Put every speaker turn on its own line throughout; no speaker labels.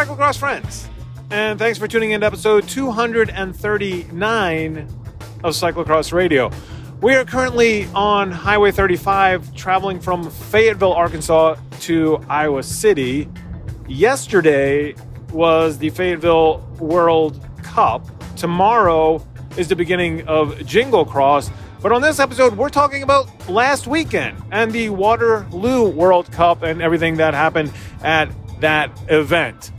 cyclocross friends, and thanks for tuning in to episode 239 of Cyclocross Radio. We are currently on Highway 35, traveling from Fayetteville, Arkansas to Iowa City. Yesterday was the Fayetteville World Cup. Tomorrow is the beginning of Jingle Cross. But on this episode, we're talking about last weekend and the Waterloo World Cup and everything that happened at that event.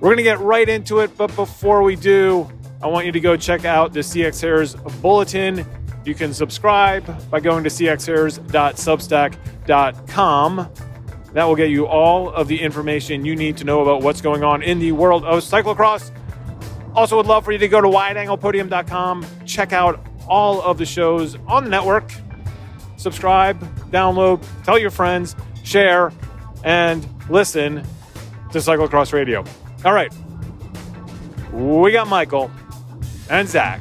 We're going to get right into it, but before we do, I want you to go check out the CX Hairs Bulletin. You can subscribe by going to cxhairs.substack.com. That will get you all of the information you need to know about what's going on in the world of cyclocross. Also, would love for you to go to wideanglepodium.com, check out all of the shows on the network, subscribe, download, tell your friends, share, and listen to Cyclocross Radio. All right, we got Michael and Zach.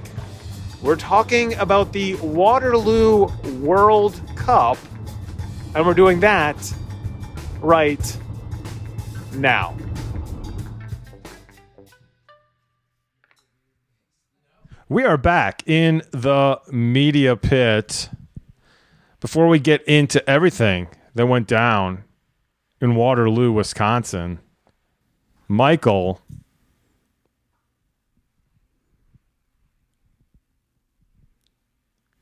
We're talking about the Waterloo World Cup, and we're doing that right now. We are back in the media pit. Before we get into everything that went down in Waterloo, Wisconsin, Michael.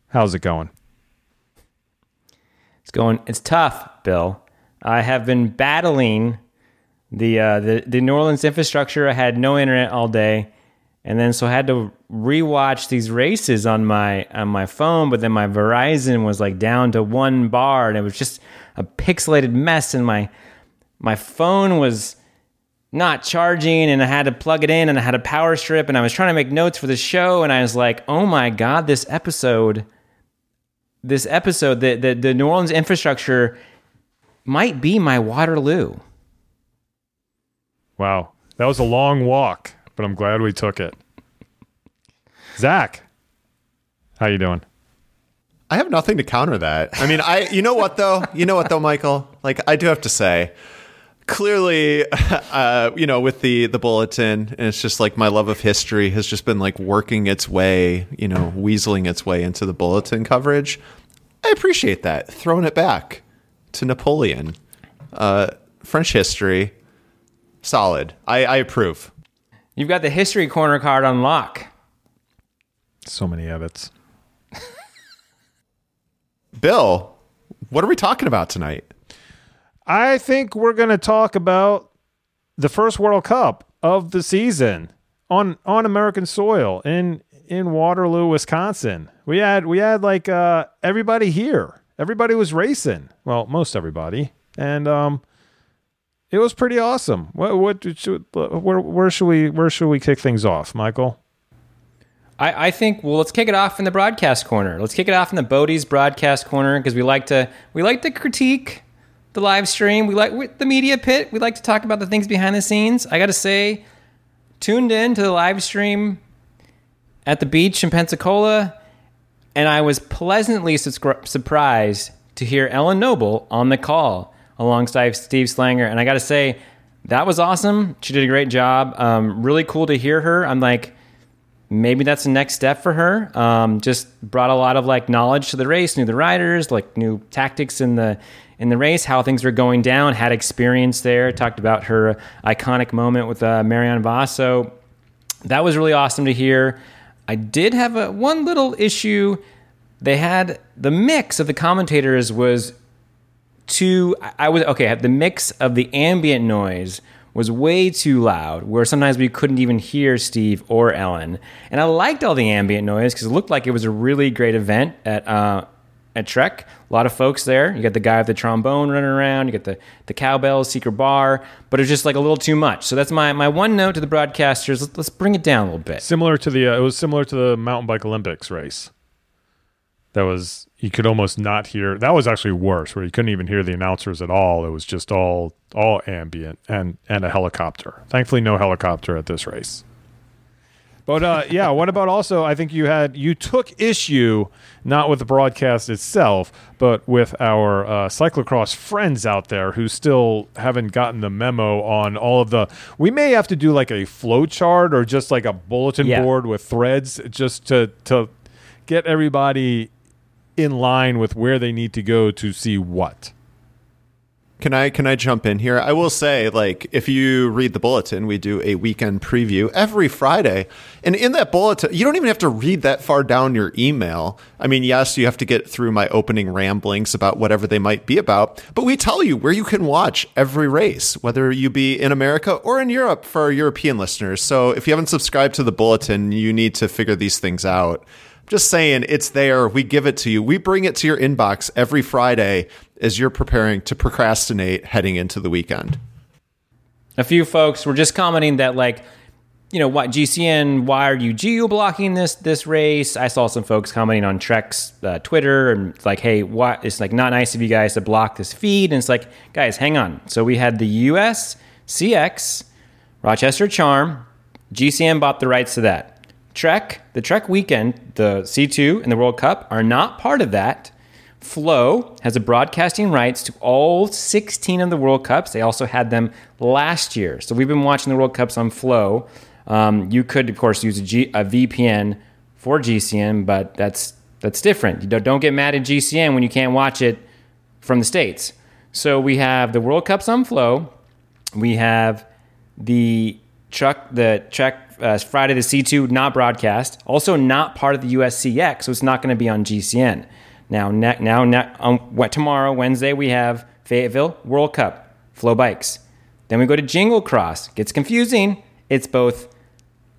How's it going?
It's going. It's tough, Bill. I have been battling the uh, the the New Orleans infrastructure. I had no internet all day, and then so I had to rewatch these races on my on my phone. But then my Verizon was like down to one bar, and it was just a pixelated mess. And my my phone was not charging, and I had to plug it in, and I had a power strip, and I was trying to make notes for the show, and I was like, oh my god, this episode, this episode, the the, the New Orleans infrastructure might be my Waterloo.
Wow, that was a long walk, but I'm glad we took it. Zach, how you doing?
I have nothing to counter that. I mean, I you know what though? You know what though, Michael? Like I do have to say, clearly, uh, you know, with the the bulletin, and it's just like my love of history has just been like working its way, you know, weaseling its way into the bulletin coverage. I appreciate that. Throwing it back to Napoleon, uh, French history, solid. I, I approve.
You've got the history corner card on lock.
So many of it.
Bill, what are we talking about tonight?
I think we're going to talk about the first World Cup of the season on on American soil in in Waterloo, Wisconsin. We had we had like uh, everybody here. Everybody was racing. Well, most everybody, and um, it was pretty awesome. What what where where should we where should we kick things off, Michael?
I, I think well, let's kick it off in the broadcast corner. Let's kick it off in the Bodie's broadcast corner because we like to we like to critique the live stream. We like the media pit. We like to talk about the things behind the scenes. I got to say, tuned in to the live stream at the beach in Pensacola, and I was pleasantly surprised to hear Ellen Noble on the call alongside Steve Schlanger. And I got to say, that was awesome. She did a great job. Um, really cool to hear her. I'm like, maybe that's the next step for her. Um, just brought a lot of like knowledge to the race, knew the riders, like new tactics in the in the race, how things were going down. Had experience there. Talked about her iconic moment with uh, Marianne Vos. So that was really awesome to hear. I did have a one little issue. They had the mix of the commentators was too. I was okay. The mix of the ambient noise was way too loud, where sometimes we couldn't even hear Steve or Ellen. And I liked all the ambient noise because it looked like it was a really great event at uh, at Trek. A lot of folks there. You got the guy with the trombone running around. You got the the cowbells, secret bar, but it's just like a little too much. So that's my my one note to the broadcasters. Let's, let's bring it down a little bit.
Similar to the uh, it was similar to the mountain bike Olympics race. That was you could almost not hear. That was actually worse, where you couldn't even hear the announcers at all. It was just all all ambient and and a helicopter. Thankfully, no helicopter at this race. But uh, yeah, what about also? I think you had you took issue not with the broadcast itself, but with our uh, cyclocross friends out there who still haven't gotten the memo on all of the. We may have to do like a flow chart or just like a bulletin
Yeah.
board with threads just to to get everybody in line with where they need to go to see what.
Can I can I jump in here? I will say, like, if you read the bulletin, we do a weekend preview every Friday, and in that bulletin, you don't even have to read that far down your email. I mean, yes, you have to get through my opening ramblings about whatever they might be about, but we tell you where you can watch every race, whether you be in America or in Europe for our European listeners. So if you haven't subscribed to the bulletin, you need to figure these things out. Just saying, it's there. We give it to you. We bring it to your inbox every Friday as you're preparing to procrastinate heading into the weekend.
A few folks were just commenting that like, you know, what GCN? Why are you geo blocking this this race? I saw some folks commenting on Trek's uh, Twitter and it's like, hey, what? It's like not nice of you guys to block this feed. And it's like, guys, hang on. So we had the US CX, Rochester Charm, GCN bought the rights to that. Trek, the Trek weekend, the C2 and the World Cup are not part of that. Flo has the broadcasting rights to all 16 of the World Cups. They also had them last year. So we've been watching the World Cups on Flo. Um, you could, of course, use a, G, a VPN for GCN, but that's that's different. You don't, don't get mad at GCN when you can't watch it from the States. So we have the World Cups on Flo. We have the truck, the Trek uh, Friday the C2 not broadcast, also not part of the USCX, so it's not going to be on GCN. Now, ne- now, ne- um, what tomorrow, Wednesday, we have Fayetteville World Cup FloBikes. Then we go to Jingle Cross. Gets confusing. It's both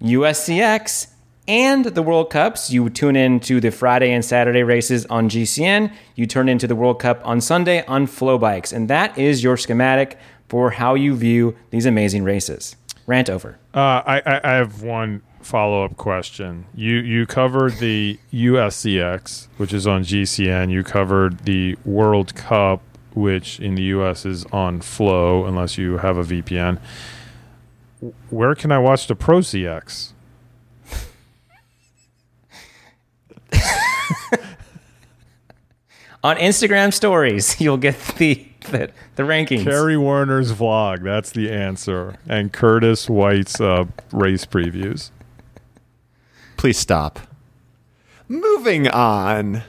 USCX and the World Cups. You tune in to the Friday and Saturday races on GCN. You turn into the World Cup on Sunday on FloBikes. And that is your schematic for how you view these amazing races. Rant over.
Uh, I, I, I have one follow up question. You you covered the USCX, which is on GCN. You covered the World Cup, which in the US is on Flo, unless you have a VPN. Where can I watch the Pro CX?
On Instagram stories, you'll get the, the, the rankings.
Kerry Werner's vlog. That's the answer. And Curtis White's uh, race previews.
Please stop. Moving on.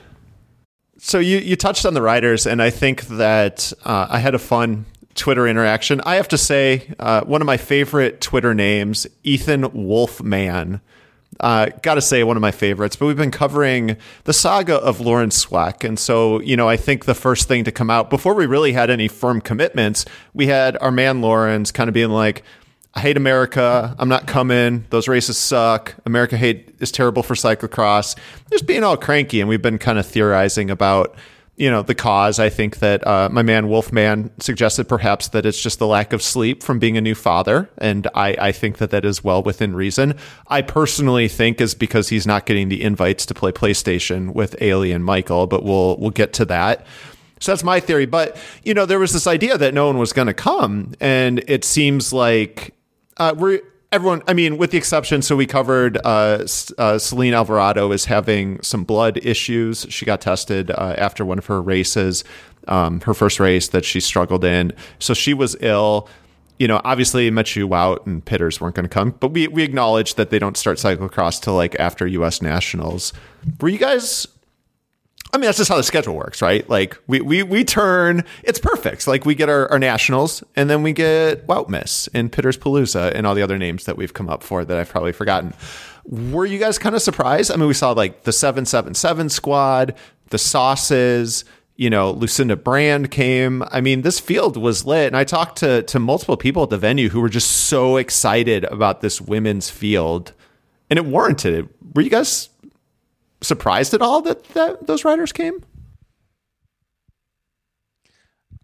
So you you touched on the riders, and I think that uh, I had a fun Twitter interaction. I have to say, uh, one of my favorite Twitter names, Ethan Wolfman. Uh, Got to say, one of my favorites. But we've been covering the saga of Laurens Sweeck, and so you know, I think the first thing to come out before we really had any firm commitments, we had our man Laurens kind of being like, I hate America. I'm not coming. Those races suck. America hate is terrible for cyclocross. Just being all cranky, and we've been kind of theorizing about you know the cause. I think that uh, my man Wolfman suggested perhaps that it's just the lack of sleep from being a new father, and I, I think that that is well within reason. I personally think is because he's not getting the invites to play PlayStation with and Michael, but we'll we'll get to that. So that's my theory. But, you know, there was this idea that no one was going to come. And it seems like uh, we're everyone, I mean, with the exception, so we covered uh, uh, Ceylin Alvarado is having some blood issues. She got tested uh, after one of her races, um, her first race that she struggled in. So she was ill. You know, obviously Mechu Wout and Pitters weren't going to come, but we, we acknowledge that they don't start cyclocross till like after U.S. Nationals. Were you guys I mean, that's just how the schedule works, right? Like we we we turn it's perfect. Like we get our, our nationals and then we get Wout Miss and Pitters Palooza and all the other names that we've come up for that I've probably forgotten. Were you guys kind of surprised? I mean, we saw like the 777 squad, the sauces, you know, Lucinda Brand came. I mean, this field was lit. And I talked to to multiple people at the venue who were just so excited about this women's field. And it warranted it. Were you guys surprised at all that, that those riders came?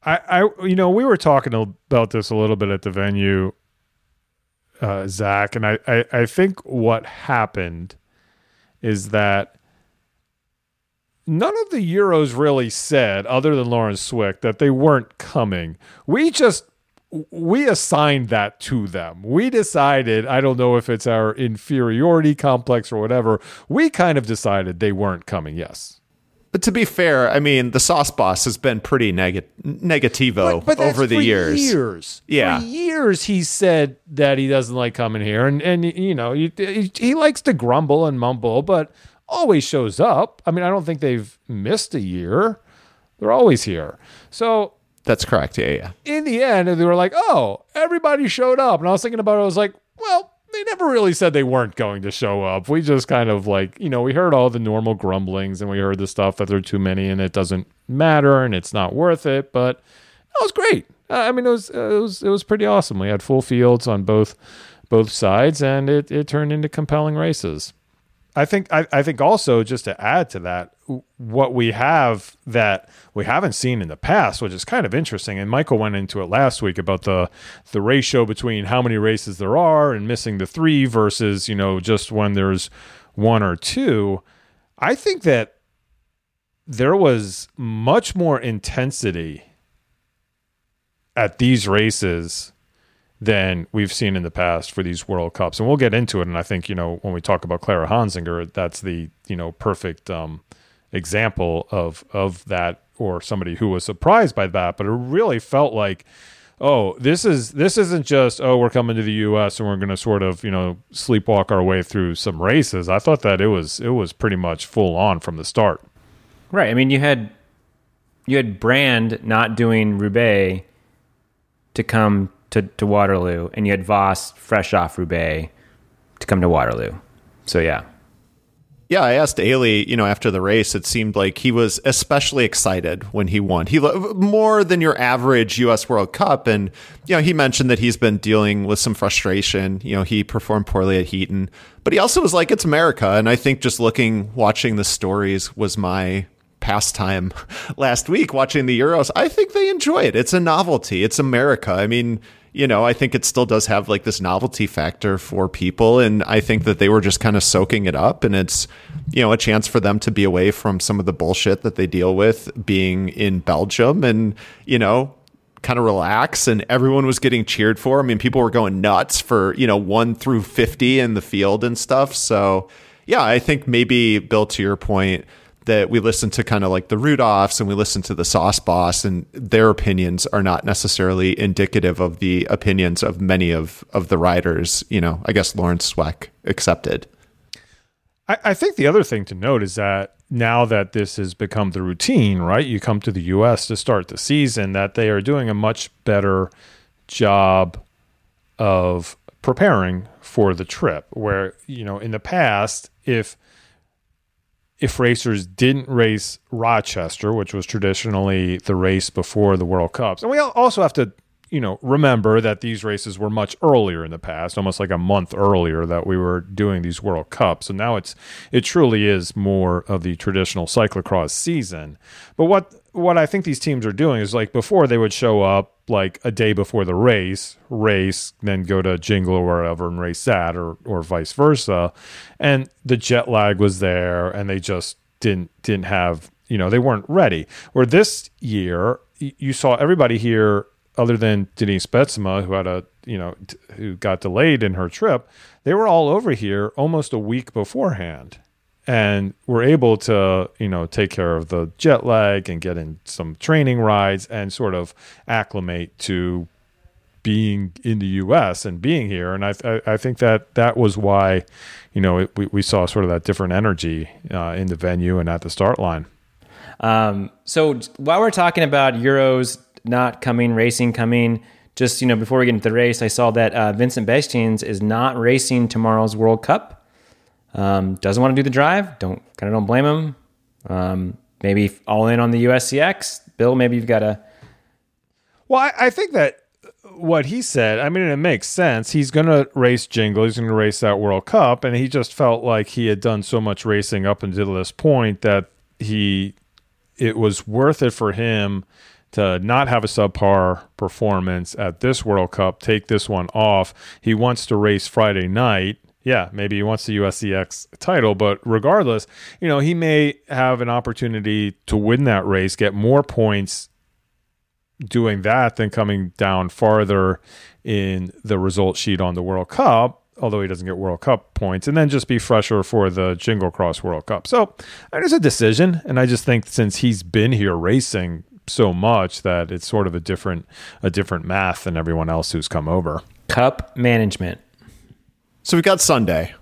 I, I, you know, we were talking about this a little bit at the venue, uh, Zach, and I, I, I think what happened is that none of the Euros really said, other than Laurens Sweeck, that they weren't coming. We just we assigned that to them. We decided, I don't know if it's our inferiority complex or whatever, we kind of decided they weren't coming. Yes.
But to be fair, I mean, the sauce boss has been pretty neg- negativo
But- but
over the
for
years.
Years,
Yeah.
For years, he said that he doesn't like coming here, and and you know he he likes to grumble and mumble, but always shows up. I mean, I don't think they've missed a year. They're always here. So
That's correct. Yeah, yeah.
in the end, they were like, "Oh, everybody showed up," and I was thinking about it. I was like, "Well." They never really said they weren't going to show up. We just kind of like, you know, we heard all the normal grumblings and we heard the stuff that there are too many and it doesn't matter and it's not worth it. But that was great. Uh, I mean, it was uh, it was it was pretty awesome. We had full fields on both both sides, and it it turned into compelling races. I think I, I think also just to add to that, what we have that we haven't seen in the past, which is kind of interesting, and Michael went into it last week about the the ratio between how many races there are and missing the three versus you know just when there's one or two. I think that there was much more intensity at these races than we've seen in the past for these World Cups. And we'll get into it. And I think, you know, when we talk about Clara Honsinger, that's the, you know, perfect um, example of of that or somebody who was surprised by that. But it really felt like, oh, this is this isn't just, oh, we're coming to the US and we're gonna sort of, you know, sleepwalk our way through some races. I thought that it was it was pretty much full on from the start.
Right. I mean, you had you had Brand not doing Roubaix to come to, to Waterloo, and you had Vos fresh off Roubaix to come to Waterloo. So yeah,
Yeah, I asked Eli, you know, after the race, it seemed like he was especially excited when he won. He more than your average US World Cup and you know, he mentioned that he's been dealing with some frustration. You know, he performed poorly at Heaton, but he also was like it's America and I think just looking watching the stories was my pastime last week watching the Euros. I think they enjoy it. It's a novelty. It's America. I mean, you know, I think it still does have like this novelty factor for people. And I think that they were just kind of soaking it up. And it's, you know, a chance for them to be away from some of the bullshit that they deal with being in Belgium and, you know, kind of relax. And everyone was getting cheered for. I mean, people were going nuts for, you know, one through 50 in the field and stuff. So, yeah, I think maybe, Bill, to your point, that we listen to kind of like the Rudolphs and we listen to the Sauce Boss, and their opinions are not necessarily indicative of the opinions of many of of the riders. You know, I guess Laurens Sweeck accepted.
I, I think the other thing to note is that now that this has become the routine, right? You come to the U.S. to start the season, that they are doing a much better job of preparing for the trip. Where you know, in the past, if if racers didn't race Rochester, which was traditionally the race before the World Cups, and we also have to, you know, remember that these races were much earlier in the past, almost like a month earlier that we were doing these World Cups. So now it's it truly is more of the traditional cyclocross season. But what what I think these teams are doing is like before they would show up like a day before the race, race, then go to Jingle or wherever and race that, or or vice versa. And the jet lag was there, and they just didn't didn't have you know they weren't ready. Where this year you saw everybody here, other than Denise Betsema, who had a you know t- who got delayed in her trip, they were all over here almost a week beforehand and we're able to you know take care of the jet lag and get in some training rides and sort of acclimate to being in the U.S. and being here. And I I, I think that that was why you know it, we we saw sort of that different energy uh, in the venue and at the start line.
Um, so while we're talking about Euros not coming, racing coming, just you know, before we get into the race, I saw that uh, Vincent Baestaens is not racing tomorrow's World Cup. Um, doesn't want to do the drive. Don't kind of don't blame him. Um, maybe all in on the USCX. Bill, maybe you've got a
Well, I, I think that what he said, I mean, it makes sense. He's going to race Jingle. He's going to race that World Cup. And he just felt like he had done so much racing up until this point that he, it was worth it for him to not have a subpar performance at this World Cup, take this one off. He wants to race Friday night. Yeah, maybe he wants the USCX title, but regardless, you know, he may have an opportunity to win that race, get more points doing that than coming down farther in the result sheet on the World Cup, although he doesn't get World Cup points, and then just be fresher for the Jingle Cross World Cup. So it's a decision, and I just think since he's been here racing so much that it's sort of a different a different math than everyone else who's come over.
Cup management.
So we've got Sunday.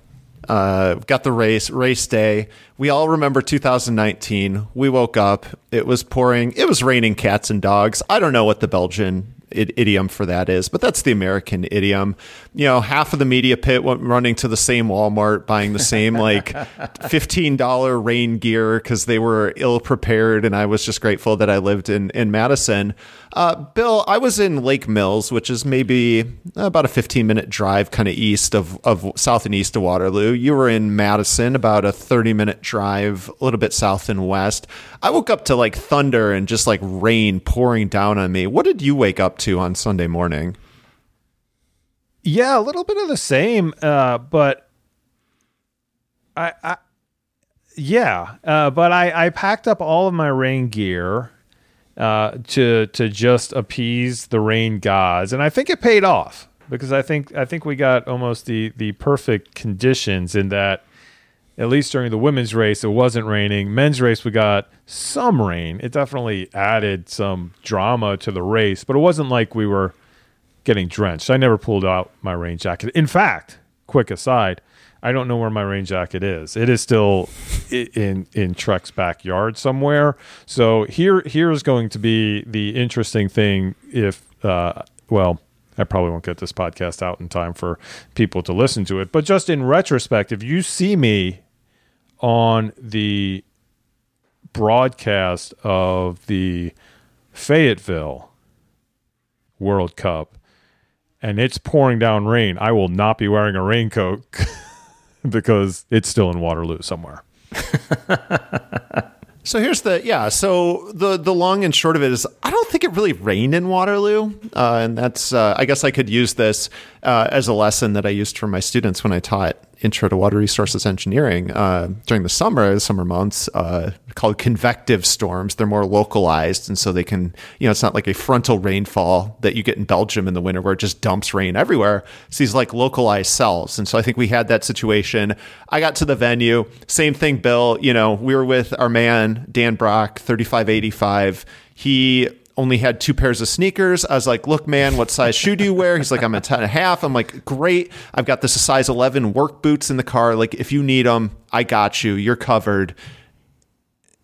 Uh, got the race, race day. We all remember 2019. We woke up. It was pouring. It was raining cats and dogs. I don't know what the Belgian idiom for that is, but that's the American idiom. You know, half of the media pit went running to the same Walmart, buying the same like $15 rain gear because they were ill prepared. And I was just grateful that I lived in, in Madison. Uh, Bill, I was in Lake Mills, which is maybe about a 15 minute drive kind of east of, of south and east of Waterloo. You were in Madison, about a 30 minute drive, a little bit south and west. I woke up to like thunder and just like rain pouring down on me. What did you wake up to on Sunday morning?
Yeah, a little bit of the same, uh, but I, I yeah, uh, but I, I packed up all of my rain gear uh, to to just appease the rain gods, and I think it paid off because I think I think we got almost the the perfect conditions in that. At least during the women's race, it wasn't raining. Men's race, we got some rain. It definitely added some drama to the race, but it wasn't like we were getting drenched. I never pulled out my rain jacket. In fact, quick aside, I don't know where my rain jacket is. It is still in in Trek's backyard somewhere. So here here's going to be the interesting thing. If uh, well, I probably won't get this podcast out in time for people to listen to it. But just in retrospect, if you see me on the broadcast of the Fayetteville World Cup and it's pouring down rain, I will not be wearing a raincoat because it's still in Waterloo somewhere.
So here's the yeah. So the the long and short of it is, I don't think it really rained in Waterloo, uh, and that's uh, I guess I could use this uh, as a lesson that I used for my students when I taught intro to water resources engineering uh, during the summer, the summer months, uh, called convective storms. They're more localized, and so they can, you know, it's not like a frontal rainfall that you get in Belgium in the winter where it just dumps rain everywhere. It's these like localized cells, and so I think we had that situation. I got to the venue, same thing, Bill. You know, we were with our man Dan Brock, thirty five eighty five. He only had two pairs of sneakers. I was like, look, man, what size shoe do you wear? He's like, I'm a 10 and a half. I'm like, great. I've got this size 11 work boots in the car. Like, if you need them, I got you. You're covered.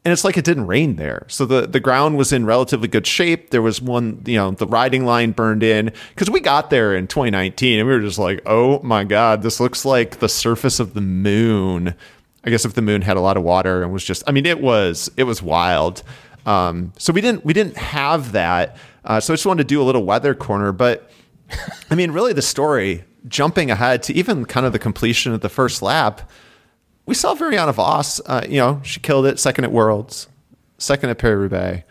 And it's like it didn't rain there. So the, the ground was in relatively good shape. There was one, you know, the riding line burned in because we got there in 2019 and we were just like, oh my God, this looks like the surface of the moon. I guess if the moon had a lot of water and was just, I mean, it was, it was wild. Um, so we didn't we didn't have that. Uh, so I just wanted to do a little weather corner, but I mean, really, the story jumping ahead to even kind of the completion of the first lap, we saw Marianne Vos. Uh, you know, she killed it. Second at Worlds, second at Paris Roubaix.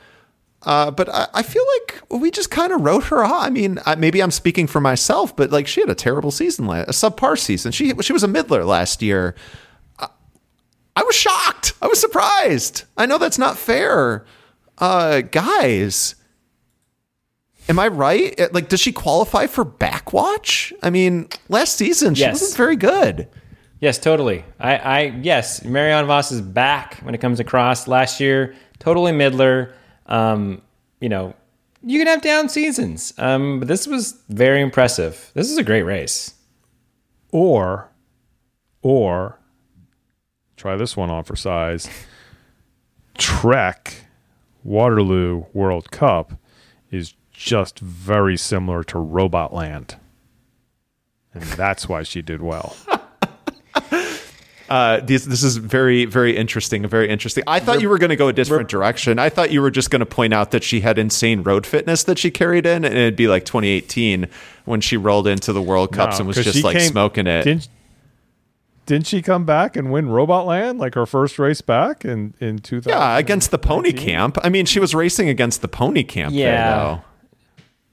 Uh, but I, I, feel like we just kind of wrote her off. I mean, I, maybe I'm speaking for myself, but like she had a terrible season, a subpar season. She she was a middler last year. I, I was shocked. I was surprised. I know that's not fair uh, guys, am I right? Like, does she qualify for backwatch? I mean, last season she yes. wasn't very good.
Yes, totally. I, I yes, Marianne Vos is back when it comes across. Last year, totally middler. Um, you know, you can have down seasons, um, but this was very impressive. This is a great race.
Or, or try this one on for size. Trek Waterloo World Cup is just very similar to Robot Land. And that's why she did well.
Uh, this, this is very, very interesting. Very interesting. I thought you were going to go a different direction. I thought you were just going to point out that she had insane road fitness that she carried in, and it'd be like 2018 when she rolled into the World Cups no, and was just like came, smoking it.
Didn't, didn't she come back and win Robot Land like her first race back in in 2000?
Yeah, against the Pony Camp. I mean, she was racing against the Pony Camp. Yeah.
There,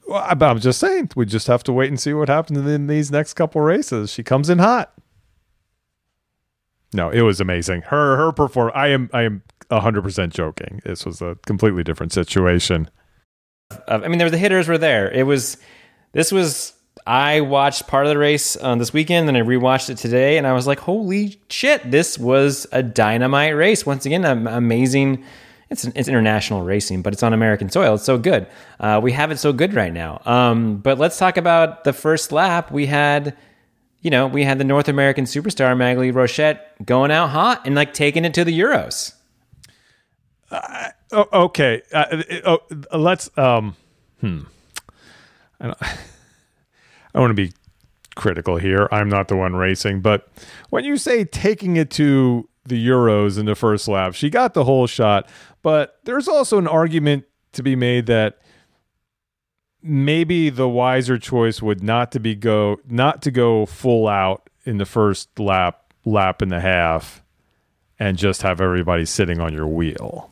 well, I'm just saying, we just have to wait and see what happens in these next couple races. She comes in hot. No, it was amazing. Her her perform. I am I am 100 percent joking. This was a completely different situation.
I mean, there were the hitters were there. It was this was. I watched part of the race um, this weekend, and I rewatched it today, and I was like, "Holy shit! This was a dynamite race once again. An amazing." It's it's international racing, but it's on American soil. It's so good. Uh, we have it so good right now. Um, but let's talk about the first lap. We had you know, we had the North American superstar Maghalie Rochette going out hot and like taking it to the Euros.
Uh, okay, uh, uh, let's. Um, hmm. I don't, I want to be critical here. I'm not the one racing, but when you say taking it to the Euros in the first lap, she got the whole shot. But there's also an argument to be made that maybe the wiser choice would not to be go not to go full out in the first lap lap and a half and just have everybody sitting on your wheel.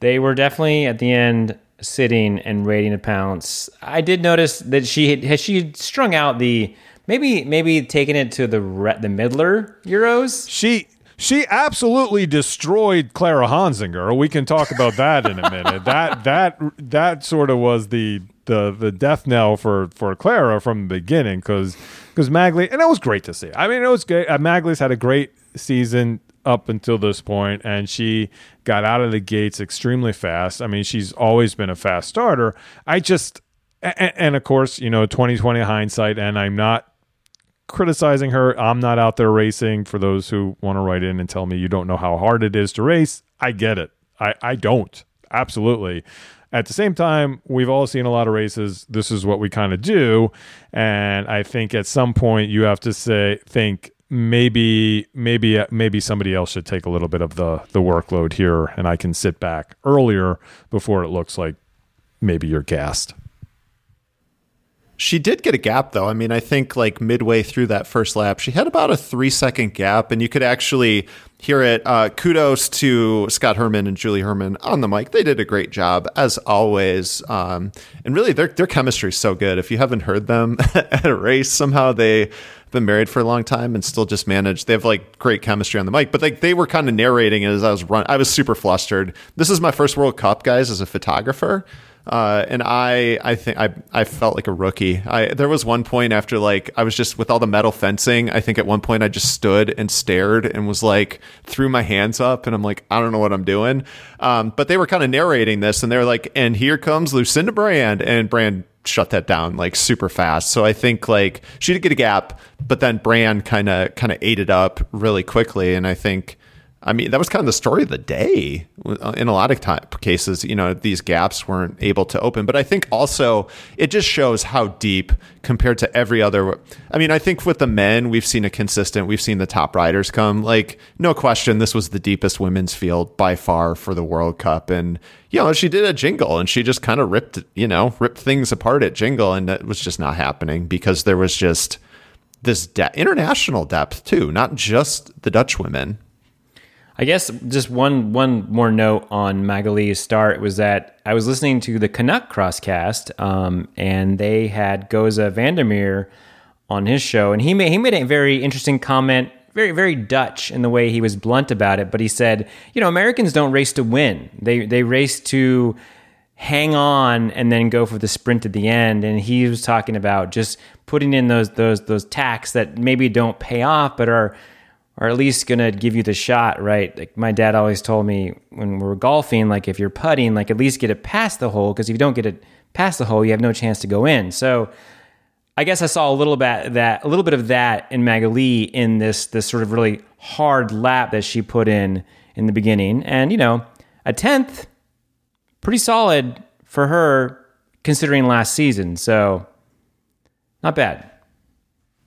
They were definitely at the end sitting and waiting to pounce. I did notice that she had, has she strung out the maybe maybe taking it to the the middler euros.
She she absolutely destroyed Clara Honsinger. We can talk about that in a minute. that that that sort of was the the the death knell for for Clara from the beginning because because Maghalie and it was great to see. I mean, it was great. Uh, Maghalie's had a great season up until this point, and she got out of the gates extremely fast. I mean, she's always been a fast starter. I just and, and of course, you know, twenty twenty hindsight, and I'm not criticizing her. I'm not out there racing. For those who want to write in and tell me you don't know how hard it is to race, I get it. I I don't absolutely. At the same time, we've all seen a lot of races. This is what we kind of do, and I think at some point you have to say think maybe maybe maybe somebody else should take a little bit of the the workload here, and I can sit back earlier before it looks like maybe you're gassed.
She did get a gap though. I mean, I think like midway through that first lap, she had about a three second gap, and you could actually hear it. Uh, kudos to Scott Herman and Julie Herman on the mic. They did a great job as always. Um, and really, their their chemistry is so good. If you haven't heard them at a race, somehow they been married for a long time and still just manage. They have like great chemistry on the mic, but like they were kind of narrating as I was run. I was super flustered. This is my first World Cup, guys, as a photographer. Uh, and I, I think I, I felt like a rookie. I, there was one point after like I was just with all the metal fencing. I think at one point I just stood and stared and was like threw my hands up and I'm like I don't know what I'm doing. Um, but they were kind of narrating this and they're like, and here comes Lucinda Brand and Brand shut that down like super fast. So I think like she did get a gap, but then Brand kind of kind of ate it up really quickly. And I think I mean, that was kind of the story of the day. Uh, in a lot of time, cases, you know, these gaps weren't able to open. But I think also it just shows how deep compared to every other. I mean, I think with the men, we've seen a consistent. We've seen the top riders come. Like, no question, this was the deepest women's field by far for the World Cup. And you know, she did a jingle, and she just kind of ripped, you know, ripped things apart at jingle, and it was just not happening because there was just this de- international depth too, not just the Dutch women.
I guess just one one more note on Maghalie's start was that I was listening to the Canuck Crosscast, um, and they had Goza Vandermeer on his show, and he made he made a very interesting comment, very very Dutch in the way he was blunt about it. But he said, you know, Americans don't race to win; they they race to hang on and then go for the sprint at the end. And he was talking about just putting in those those those tacks that maybe don't pay off, but are or at least gonna give you the shot, right? Like my dad always told me when we were golfing, like if you're putting, like at least get it past the hole, because if you don't get it past the hole, you have no chance to go in. So I guess I saw a little bit that a little bit of that in Maghalie in this this sort of really hard lap that she put in in the beginning, and you know, a tenth, pretty solid for her considering last season. So not bad.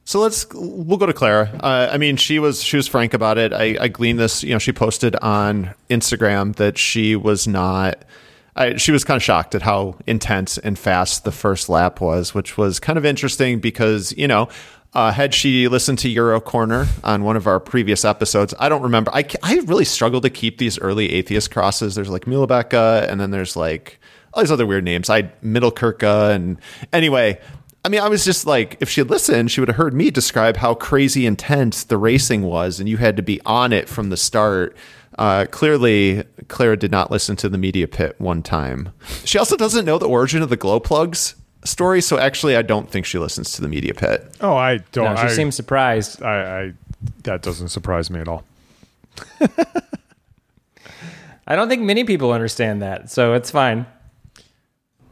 So let's we'll go to Clara. Uh, I mean, she was she was frank about it. I, I gleaned this. You know, she posted on Instagram that she was not. I, she was kind of shocked at how intense and fast the first lap was, which was kind of interesting because you know. Uh, had she listened to Euro Corner on one of our previous episodes, I don't remember. I, I really struggle to keep these early Ethias crosses. There's like Milebeka, and then there's like all these other weird names. I Middelkerke, and anyway, I mean, I was just like, if she had listened, she would have heard me describe how crazy intense the racing was, and you had to be on it from the start. Uh, clearly, Clara did not listen to the media pit one time. She also doesn't know the origin of the glow plugs story, so actually, I don't think she listens to the media pit.
Oh, I don't.
No, she
I,
seems surprised.
I, I that doesn't surprise me at all.
I don't think many people understand that, so it's fine.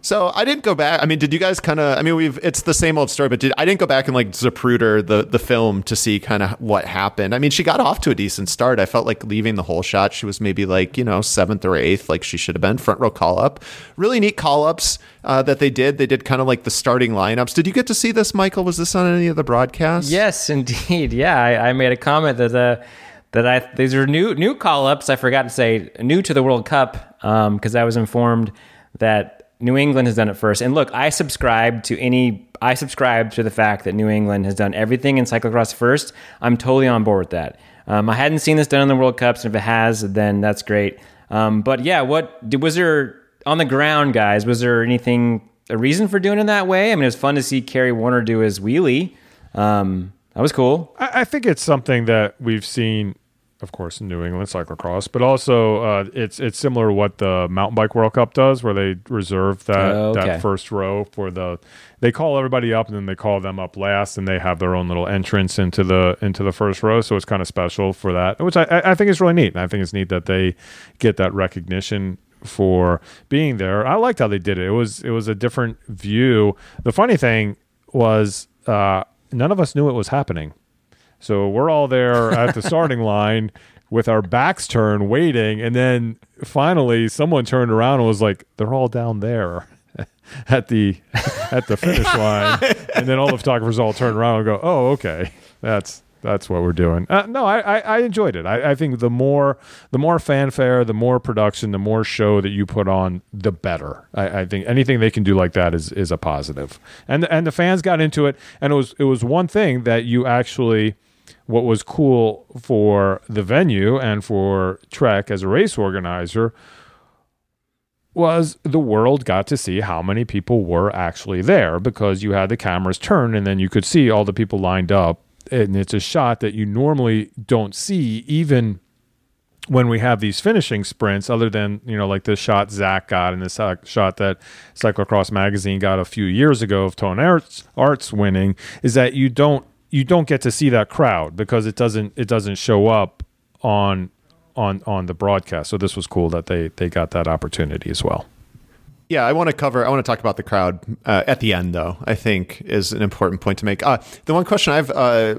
So I didn't go back. I mean, did you guys kind of? I mean, we've it's the same old story, but did I didn't go back and like Zapruder the the film to see kind of what happened. I mean, she got off to a decent start. I felt like leaving the whole shot. She was maybe like you know seventh or eighth, like she should have been front row call up. Really neat call ups uh, that they did. They did kind of like the starting lineups. Did you get to see this, Michael? Was this on any of the broadcasts?
Yes, indeed. Yeah, I, I made a comment that uh, that I these are new new call ups. I forgot to say new to the World Cup because I was informed that New England has done it first. And look, I subscribe to any. I subscribe to the fact that New England has done everything in cyclocross first. I'm totally on board with that. Um, I hadn't seen this done in the World Cups, and if it has, then that's great. Um, but yeah, what was there on the ground, guys? Was there anything a reason for doing it that way? I mean, it was fun to see Kerry Werner do his wheelie. Um, that was cool.
I, I think it's something that we've seen, of course, in New England cyclocross, but also uh, it's it's similar to what the mountain bike World Cup does, where they reserve that
Oh, okay.
that first row for the. They call everybody up, and then they call them up last, and they have their own little entrance into the into the first row. So it's kind of special for that, which I, I I think is really neat. And I think it's neat that they get that recognition for being there. I liked how they did it. It was it was a different view. The funny thing was uh, none of us knew it was happening. So we're all there at the starting line with our backs turned, waiting, and then finally someone turned around and was like, "They're all down there." At the at the finish line, and then all the photographers all turn around and go, "Oh, okay, that's that's what we're doing." Uh, no, I, I, I enjoyed it. I, I think the more the more fanfare, the more production, the more show that you put on, the better. I, I think anything they can do like that is is a positive. And and the fans got into it, and it was it was one thing that you actually what was cool for the venue and for Trek as a race organizer was the world got to see how many people were actually there because you had the cameras turn and then you could see all the people lined up. And it's a shot that you normally don't see even when we have these finishing sprints other than you know like the shot zach got and the shot that cyclocross magazine got a few years ago of Toon Aerts, Aerts winning is that you don't you don't get to see that crowd because it doesn't it doesn't show up on on on the broadcast so this was cool that they they got that opportunity as well
Yeah, I want to cover. I want to talk about the crowd uh, at the end, though. I think is an important point to make. Uh, the one question I've uh,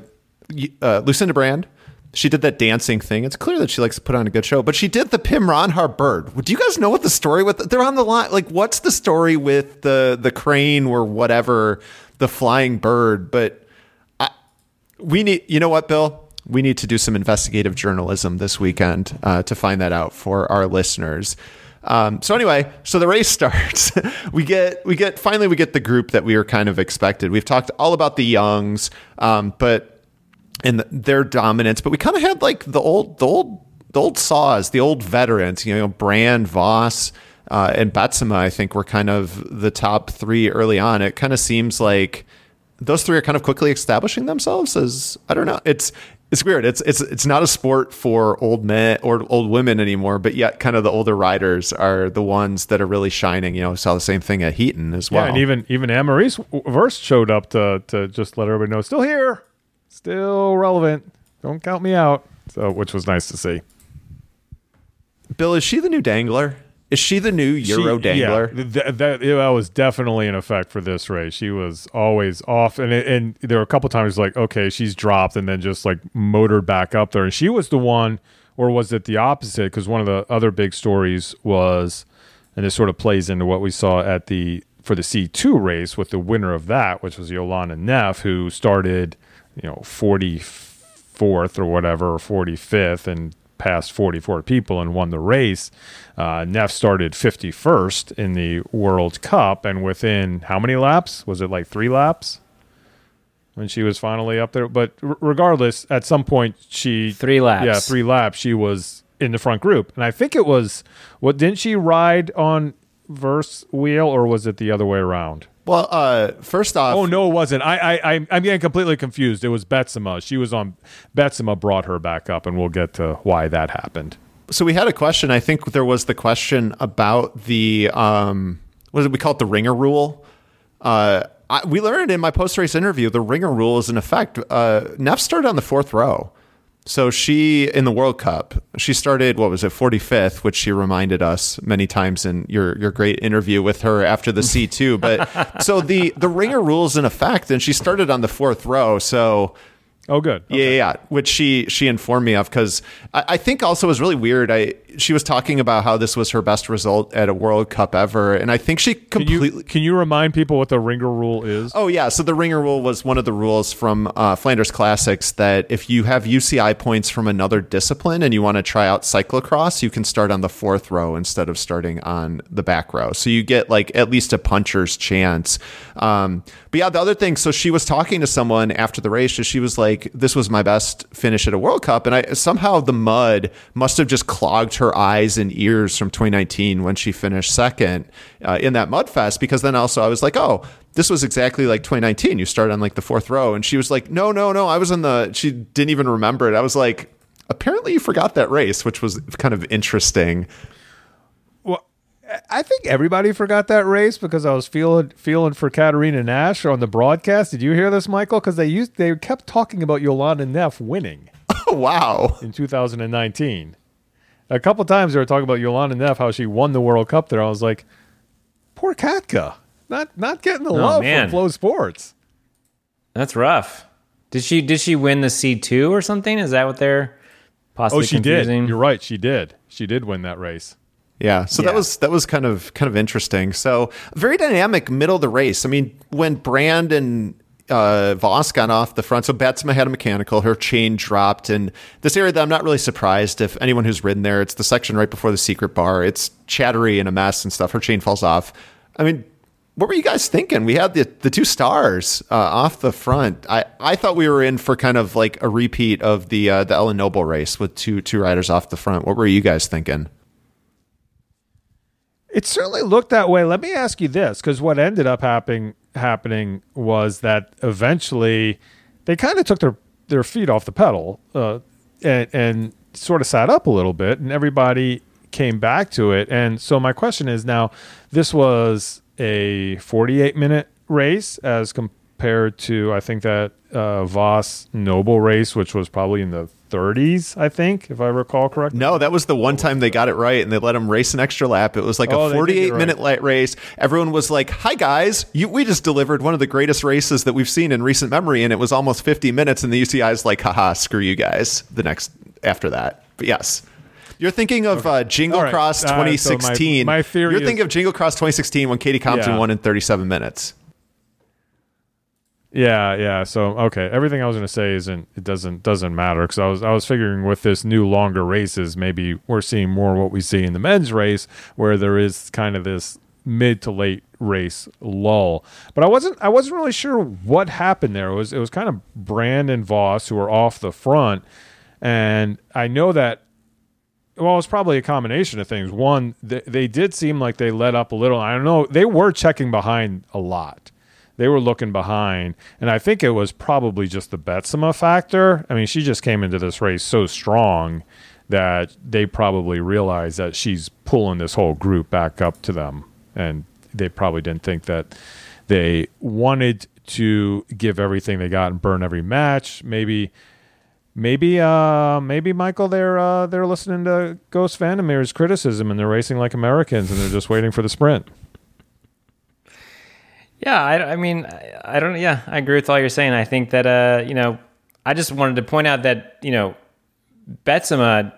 uh, Lucinda Brand. She did that dancing thing. It's clear that she likes to put on a good show, but she did the Pim Ronhaar bird. Do you guys know what the story with? They're on the line. Like, what's the story with the the crane or whatever, the flying bird? But we need. You know what, Bill? We need to do some investigative journalism this weekend uh, to find that out for our listeners. Um, so anyway, so the race starts. we get we get finally we get the group that we were kind of expected. We've talked all about the youngs, um, but and their dominance, but we kind of had like the old the old the old saws, the old veterans. You know, Brand, Vos, uh, and Betsema. I think were kind of the top three early on. It kind of seems like those three are kind of quickly establishing themselves as I don't know. It's it's weird. It's it's it's not a sport for old men or old women anymore, but yet kind of the older riders are the ones that are really shining. You know, saw the same thing at Heaton as well.
yeah and even even Annemarie Worst showed up to to just let everybody know still here still relevant don't count me out so which was nice to see
Bill, is she the new dangler? Is she the new Euro
She-
dangler?
Yeah, th- that, that was definitely in effect for this race. She was always off, and and there were a couple times like, okay, she's dropped, and then just like motored back up there. And she was the one, or was it the opposite? Because one of the other big stories was, and this sort of plays into what we saw at the for the C two race with the winner of that, which was Jolanda Neff, who started, you know, forty fourth or whatever, or forty fifth, and passed 44 people and won the race. Uh, Neff started 51st in the World Cup, and within how many laps? Was it like three laps when she was finally up there? But r- regardless, at some point she
Three laps.
Yeah, three laps. She was in the front group, and I think it was what didn't she ride on Worst wheel, or was it the other way around?
Well, uh, first off,
Oh no, it wasn't. I I I'm getting completely confused. It was Betsema. She was on Betsema brought her back up, and we'll get to why that happened.
so we had a question. I think there was the question about the um, what did we call it? The ringer rule. Uh, I, we learned in my post race interview the ringer rule is in effect. Uh, Neff started on the fourth row. So she in the World Cup, she started what was it, 45th, which she reminded us many times in your your great interview with her after the C2. But so the the ringer rules in effect, and she started on the fourth row. So
Oh, good.
yeah, yeah, yeah, which she she informed me of because I, I think also was really weird. I she was talking about how this was her best result at a World Cup ever, and I think she
Can
completely.
you can you remind people what the ringer rule is?
Oh yeah, so the ringer rule was one of the rules from uh, Flanders Classics that if you have UCI points from another discipline and you want to try out cyclocross, you can start on the fourth row instead of starting on the back row. So you get like at least a puncher's chance. Um, but yeah, the other thing, so she was talking to someone after the race, and she was like, "This was my best finish at a World Cup," and I somehow the mud must have just clogged her eyes and ears from 2019 when she finished second uh, in that mud fest. Because then also I was like, "Oh." This was exactly like 2019. You started on like the fourth row, and she was like, "No, no, no, I was in the." She didn't even remember it. I was like, "Apparently, you forgot that race," which was kind of interesting.
Well, I think everybody forgot that race because I was feeling feeling for Katerina Nash on the broadcast. Did you hear this, Michael? Because they used they kept talking about Jolanda Neff winning
Oh wow!
in 2019. A couple times they were talking about Jolanda Neff how she won the World Cup there. I was like, poor Katka, not not getting the oh, love
man.
from Flow Sports.
That's rough. Did she did she win the C two or something? Is that what they're oh, possibly
Oh, she
confusing?
did. You're right. She did. She did win that race.
Yeah, so that was that was kind of kind of interesting. So very dynamic middle of the race. I mean, when Brand and uh, Vos got off the front, so Betsema had a mechanical, her chain dropped, and this area that I'm not really surprised if anyone who's ridden there, it's the section right before the secret bar. It's chattery and a mess and stuff. Her chain falls off. I mean, what were you guys thinking? We had the the two stars uh, off the front. I, I thought we were in for kind of like a repeat of the uh, the Ellen Noble race with two two riders off the front. What were you guys thinking?
It certainly looked that way. Let me ask you this, because what ended up happening happening was that eventually they kind of took their their feet off the pedal uh, and and sort of sat up a little bit, and everybody came back to it. And so my question is now, this was a 48 minute race as compared to I think that uh, Vos Noble race, which was probably in the 30s, I think, if I recall correctly.
No, that was the one time they got it right and they let him race an extra lap. It was like
Oh,
a 48
get it
minute light race. Everyone was like, "Hi guys, you, we just delivered one of the greatest races that we've seen in recent memory and it was almost 50 minutes and the UCI's like, "Haha, screw you guys." The next after that. But yes. You're thinking of uh, Jingle
right.
Cross
Uh, so my-
2016.
my theory
You're
is-
thinking of Jingle Cross 2016 when Katie Compton
Yeah.
won in 37 minutes.
Yeah, yeah. So okay, everything I was going to say isn't it doesn't doesn't matter because I was I was figuring with this new longer races, maybe we're seeing more what we see in the men's race, where there is kind of this mid to late race lull. But I wasn't I wasn't really sure what happened there. It was it was kind of Brand and Vos who were off the front, and I know that well, it's probably a combination of things. One, they, they did seem like they let up a little. I don't know. They were checking behind a lot. They were looking behind, and I think it was probably just the Betsema factor. I mean, she just came into this race so strong that they probably realized that she's pulling this whole group back up to them, and they probably didn't think that they wanted to give everything they got and burn every match. Maybe Maybe, uh, maybe Michael, they're uh, they're listening to Ghost Vandermeer's criticism and they're racing like Americans and they're just waiting for the sprint.
Yeah, I, I mean, I, I don't. Yeah, I agree with all you're saying. I think that uh, you know, I just wanted to point out that you know, Betsema.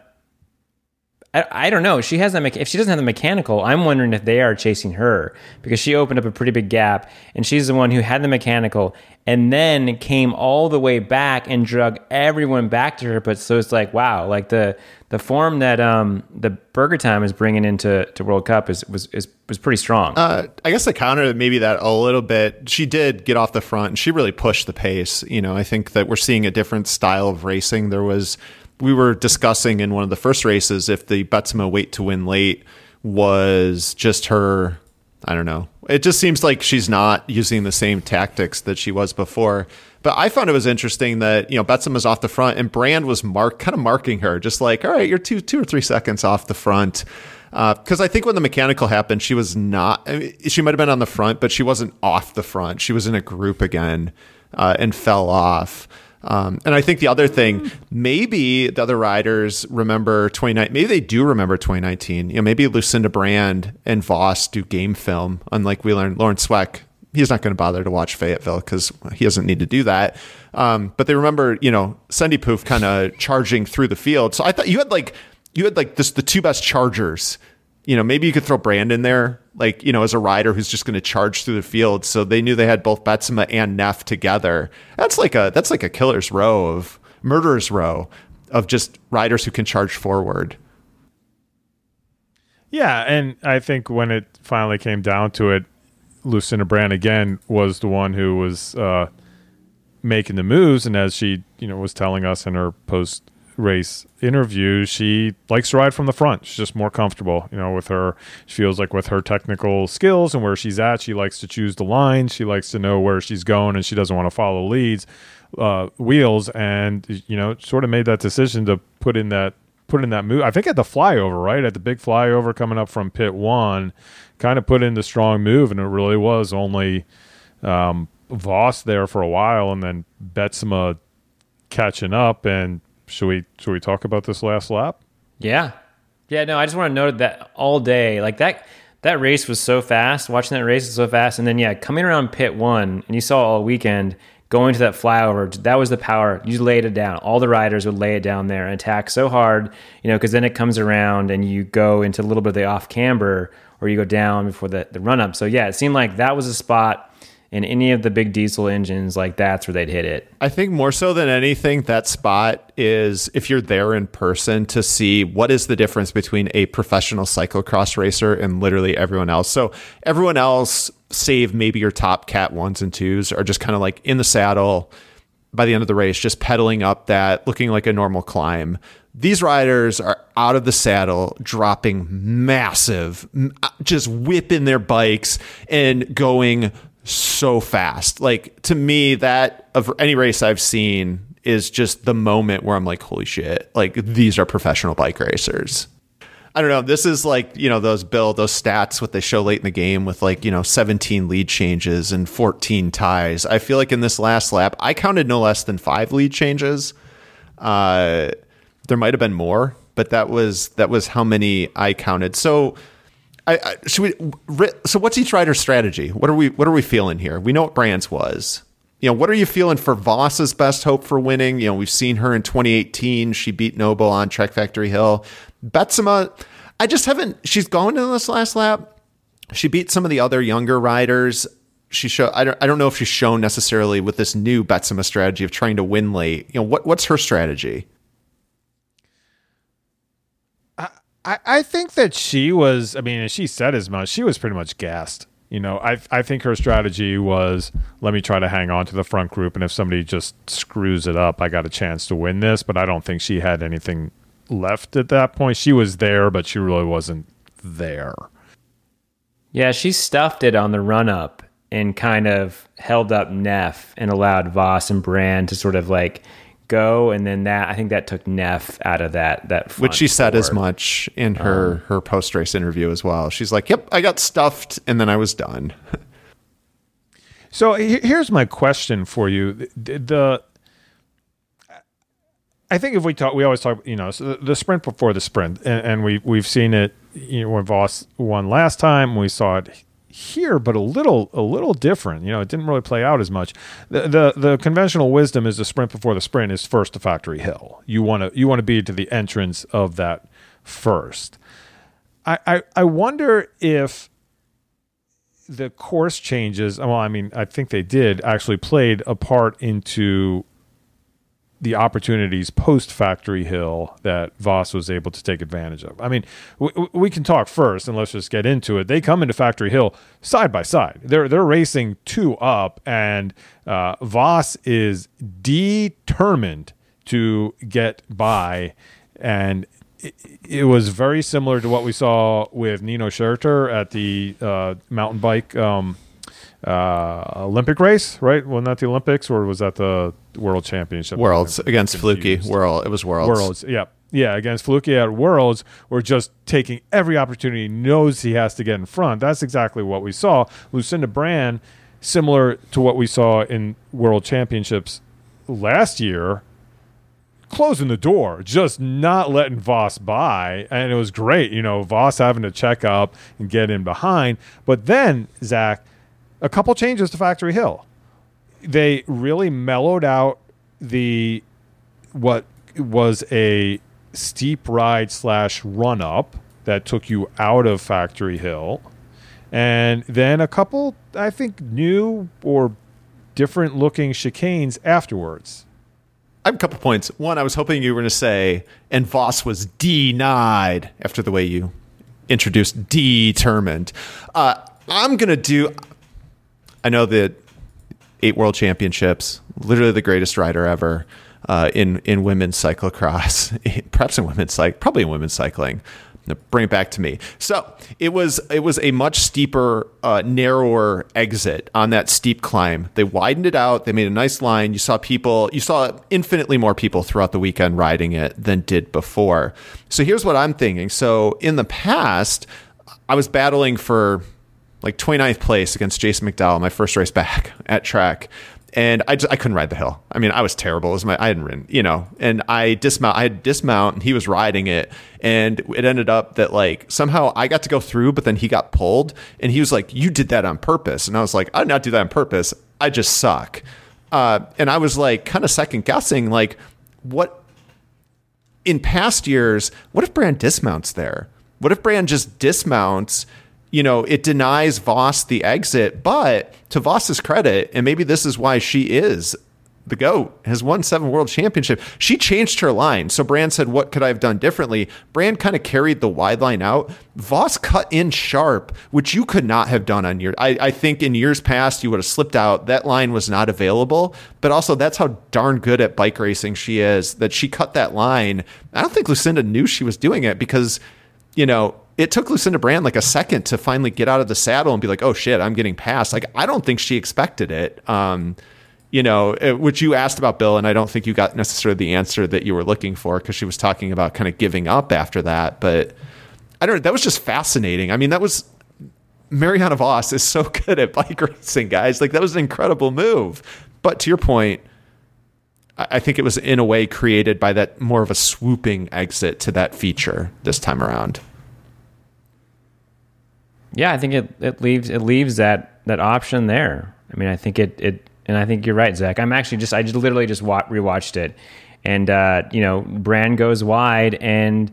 I, I don't know. She has that. mecha- If she doesn't have the mechanical, I'm wondering if they are chasing her because she opened up a pretty big gap, and she's the one who had the mechanical, and then came all the way back and drug everyone back to her. But so it's like, wow, like the the form that um the Burger Time is bringing into to World Cup is was is was pretty strong.
Uh, I guess I counter maybe that a little bit. She did get off the front and she really pushed the pace. You know, I think that we're seeing a different style of racing. There was, we were discussing in one of the first races if the Betsema wait to win late was just her. I don't know. It just seems like she's not using the same tactics that she was before. But I found it was interesting that you know Betsema was off the front and Brand was mark kind of marking her, just like, all right, you're two two or three seconds off the front. Because uh, I think when the mechanical happened, she was not. I mean, she might have been on the front, but she wasn't off the front. She was in a group again uh, and fell off. Um, and I think the other thing, maybe the other riders remember 2019. Maybe they do remember 2019. You know, maybe Lucinda Brand and Vos do game film, unlike we learned Laurens Sweeck. He's not going to bother to watch Fayetteville because he doesn't need to do that. Um, but they remember, you know, Sendy Poof kind of charging through the field. So I thought you had like you had like this the two best chargers. You know, maybe you could throw Brand in there, like you know, as a rider who's just going to charge through the field. So they knew they had both Betsema and Neff together. That's like a that's like a killer's row of murderer's row of just riders who can charge forward.
Yeah, and I think when it finally came down to it, Lucinda Brand again was the one who was uh, making the moves, and as she you know was telling us in her post race interview, she likes to ride from the front. She's just more comfortable, you know, with her. She feels like with her technical skills and where she's at, she likes to choose the line. She likes to know where she's going, and she doesn't want to follow leads, uh, wheels. And you know, sort of made that decision to put in that put in that move. I think at the flyover, right at the big flyover coming up from pit one, kind of put in the strong move, and it really was only um, Vos there for a while, and then Betsema catching up and should we should we talk about this last lap?
Yeah, yeah. No, I just want to note that all day, like that that race was so fast. Watching that race was so fast, and then yeah, coming around pit one, and you saw all weekend going to that flyover. That was the power. You laid it down. All the riders would lay it down there and attack so hard, you know, because then it comes around and you go into a little bit of the off camber or you go down before the, the run up. So yeah, it seemed like that was a spot in any of the big diesel engines, like that's where they'd hit it.
I think more so than anything, that spot is if you're there in person to see what is the difference between a professional cyclocross racer and literally everyone else. So everyone else, save maybe your top cat ones and twos, are just kind of like in the saddle by the end of the race, just pedaling up that, looking like a normal climb. These riders are out of the saddle, dropping massive, just whipping their bikes and going so fast. Like to me, that of any race I've seen is just the moment where I'm like, holy shit, like these are professional bike racers. I don't know. This is like, you know, those Bill, those stats, what they show late in the game with like, you know, 17 lead changes and 14 ties. I feel like in this last lap, I counted no less than five lead changes. Uh, there might have been more, but that was, that was how many I counted. So, I, I, should we? So, what's each rider's strategy? What are we? What are we feeling here? We know what Brand's was. You know, what are you feeling for Vos's best hope for winning? You know, we've seen her in 2018. She beat Noble on Trek Factory Hill. Betsema, I just haven't. She's gone in this last lap. She beat some of the other younger riders. She show. I don't. I don't know if she's shown necessarily with this new Betsema strategy of trying to win late. You know, what what's her strategy?
I, I think that she was, I mean, she said as much, she was pretty much gassed. You know, I I think her strategy was let me try to hang on to the front group, and if somebody just screws it up, I got a chance to win this. But I don't think she had anything left at that point. She was there, but she really wasn't there.
Yeah, she stuffed it on the run up and kind of held up Neff and allowed Vos and Brand to sort of like go, and then that I think that took Neff out of that that
which she said as much in her um, her post race interview as well. She's like, "Yep, I got stuffed, and then I was done."
so here's my question for you: the, the I think if we talk, we always talk, you know, so the sprint before the sprint, and, and we we've seen it you know, when Vos won last time. We saw it here, but a little a little different. You know, it didn't really play out as much. The the, the conventional wisdom is the sprint before the sprint is first to Factory Hill. You want to you want to be to the entrance of that first. I, I, I wonder if the course changes. Well, I mean, I think they did actually played a part into the opportunities post Factory Hill that Vos was able to take advantage of. I mean, we, we, can talk first, and let's just get into it. They come into Factory Hill side by side. They're they're racing two up, and uh, Vos is determined to get by, and it, it, was very similar to what we saw with Nino Schurter at the uh, mountain bike. Um, uh, Olympic race, right? Wasn't that the Olympics or was that the World Championship?
Worlds against Fluky. World. It was Worlds.
Worlds, yeah. Yeah, against Fluky at Worlds, we're just taking every opportunity, he knows he has to get in front. That's exactly what we saw. Lucinda Brand, similar to what we saw in World Championships last year, closing the door, just not letting Vos by. And it was great, you know, Vos having to check up and get in behind. But then, Zach, a couple changes to Factory Hill. They really mellowed out the what was a steep ride slash run up that took you out of Factory Hill. And then a couple, I think, new or different looking chicanes afterwards.
I have a couple points. One, I was hoping you were going to say, and Vos was denied after the way you introduced determined. Uh, I'm going to do, I know that eight world championships, literally the greatest rider ever uh, in, in women's cyclocross, perhaps in women's cycling, probably in women's cycling. Bring it back to me. So it was it was a much steeper, uh, narrower exit on that steep climb. They widened it out. They made a nice line. You saw people. You saw infinitely more people throughout the weekend riding it than did before. So here's what I'm thinking. So in the past, I was battling for like 29th place against Jason McDowell, my first race back at track. And I just I couldn't ride the hill. I mean, I was terrible. It was my I hadn't ridden, you know. And I dismount. I had dismount, and he was riding it. And it ended up that like somehow I got to go through, but then he got pulled. And he was like, "You did that on purpose." And I was like, "I did not do that on purpose. I just suck." Uh, and I was like, kind of second guessing, like, what in past years, what if Brand dismounts there? What if Brand just dismounts? You know, it denies Vos the exit, but to Vos's credit, and maybe this is why she is the GOAT, has won seven world championship. She changed her line. So Brand said, What could I have done differently? Brand kind of carried the wide line out. Vos cut in sharp, which you could not have done on your I, I think in years past you would have slipped out. That line was not available. But also that's how darn good at bike racing she is, that she cut that line. I don't think Lucinda knew she was doing it because, you know, it took Lucinda Brand like a second to finally get out of the saddle and be like, "Oh shit, I'm getting passed." Like I don't think she expected it. Um, you know, it- which you asked about Bill, and I don't think you got necessarily the answer that you were looking for because she was talking about kind of giving up after that. But I don't know. That was just fascinating. I mean, that was Marianne Vos is so good at bike racing, guys. Like that was an incredible move. But to your point, I I think it was in a way created by that more of a swooping exit to that feature this time around.
Yeah, I think it, it leaves it leaves that that option there. I mean, I think it it and I think you're right, Zach. I'm actually just I just literally just wa- rewatched it, and uh, you know, Brand goes wide and.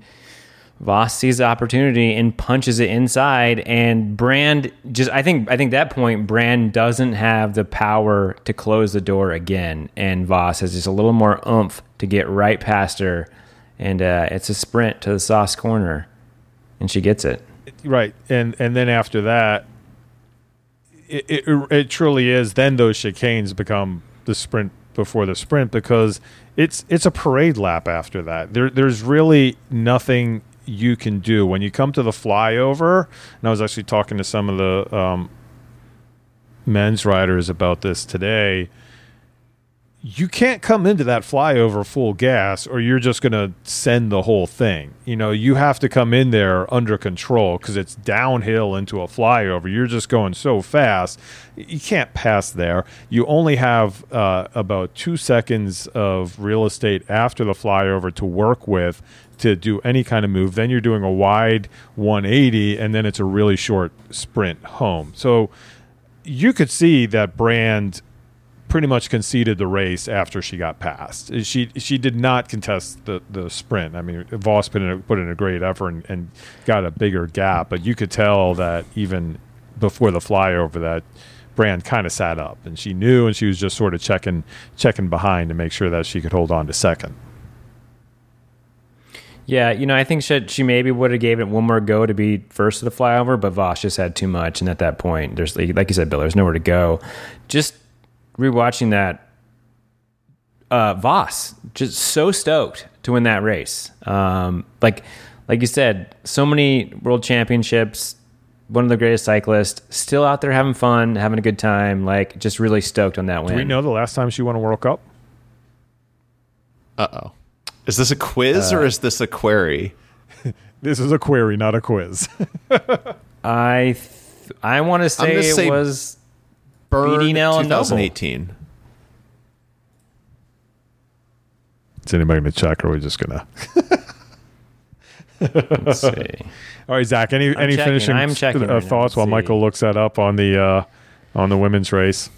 Vos sees the opportunity and punches it inside, and Brand just I think I think that point Brand doesn't have the power to close the door again, and Vos has just a little more oomph to get right past her, and uh, it's a sprint to the sauce corner, and she gets it.
Right, and and then after that, it, it it truly is. Then those chicanes become the sprint before the sprint because it's it's a parade lap after that. There there's really nothing you can do when you come to the flyover. And I was actually talking to some of the um, men's riders about this today. You can't come into that flyover full gas or you're just going to send the whole thing. You know, you have to come in there under control because it's downhill into a flyover. You're just going so fast. You can't pass there. You only have uh, about two seconds of real estate after the flyover to work with to do any kind of move. Then you're doing a wide 180 and then it's a really short sprint home. So you could see that Brand pretty much conceded the race after she got passed. She she did not contest the, the sprint. I mean, Vos put in a, put in a great effort and, and got a bigger gap, but you could tell that even before the flyover that Brand kind of sat up and she knew and she was just sort of checking checking behind to make sure that she could hold on to second.
Yeah, you know, I think she, she maybe would have gave it one more go to be first to the flyover, but Vos just had too much, and at that point, there's like you said, Bill, there's nowhere to go. Just rewatching that, uh, Vos just so stoked to win that race. Um, like like you said, so many world championships, one of the greatest cyclists, still out there having fun, having a good time. Like just really stoked on that win.
Do we know the last time she won a World Cup?
Uh oh. Is this a quiz
Uh,
or is this a query?
This is a query, not a quiz.
I th- I want to say
gonna
it
say
was
Bern
Beating Ellen Noble.
2018.
is anybody going to check, or are we just going to?
let's see.
All right, Zach. Any any
checking.
finishing
I'm checking
uh,
right
thoughts while
see.
Michael looks that up on the uh, on the women's race?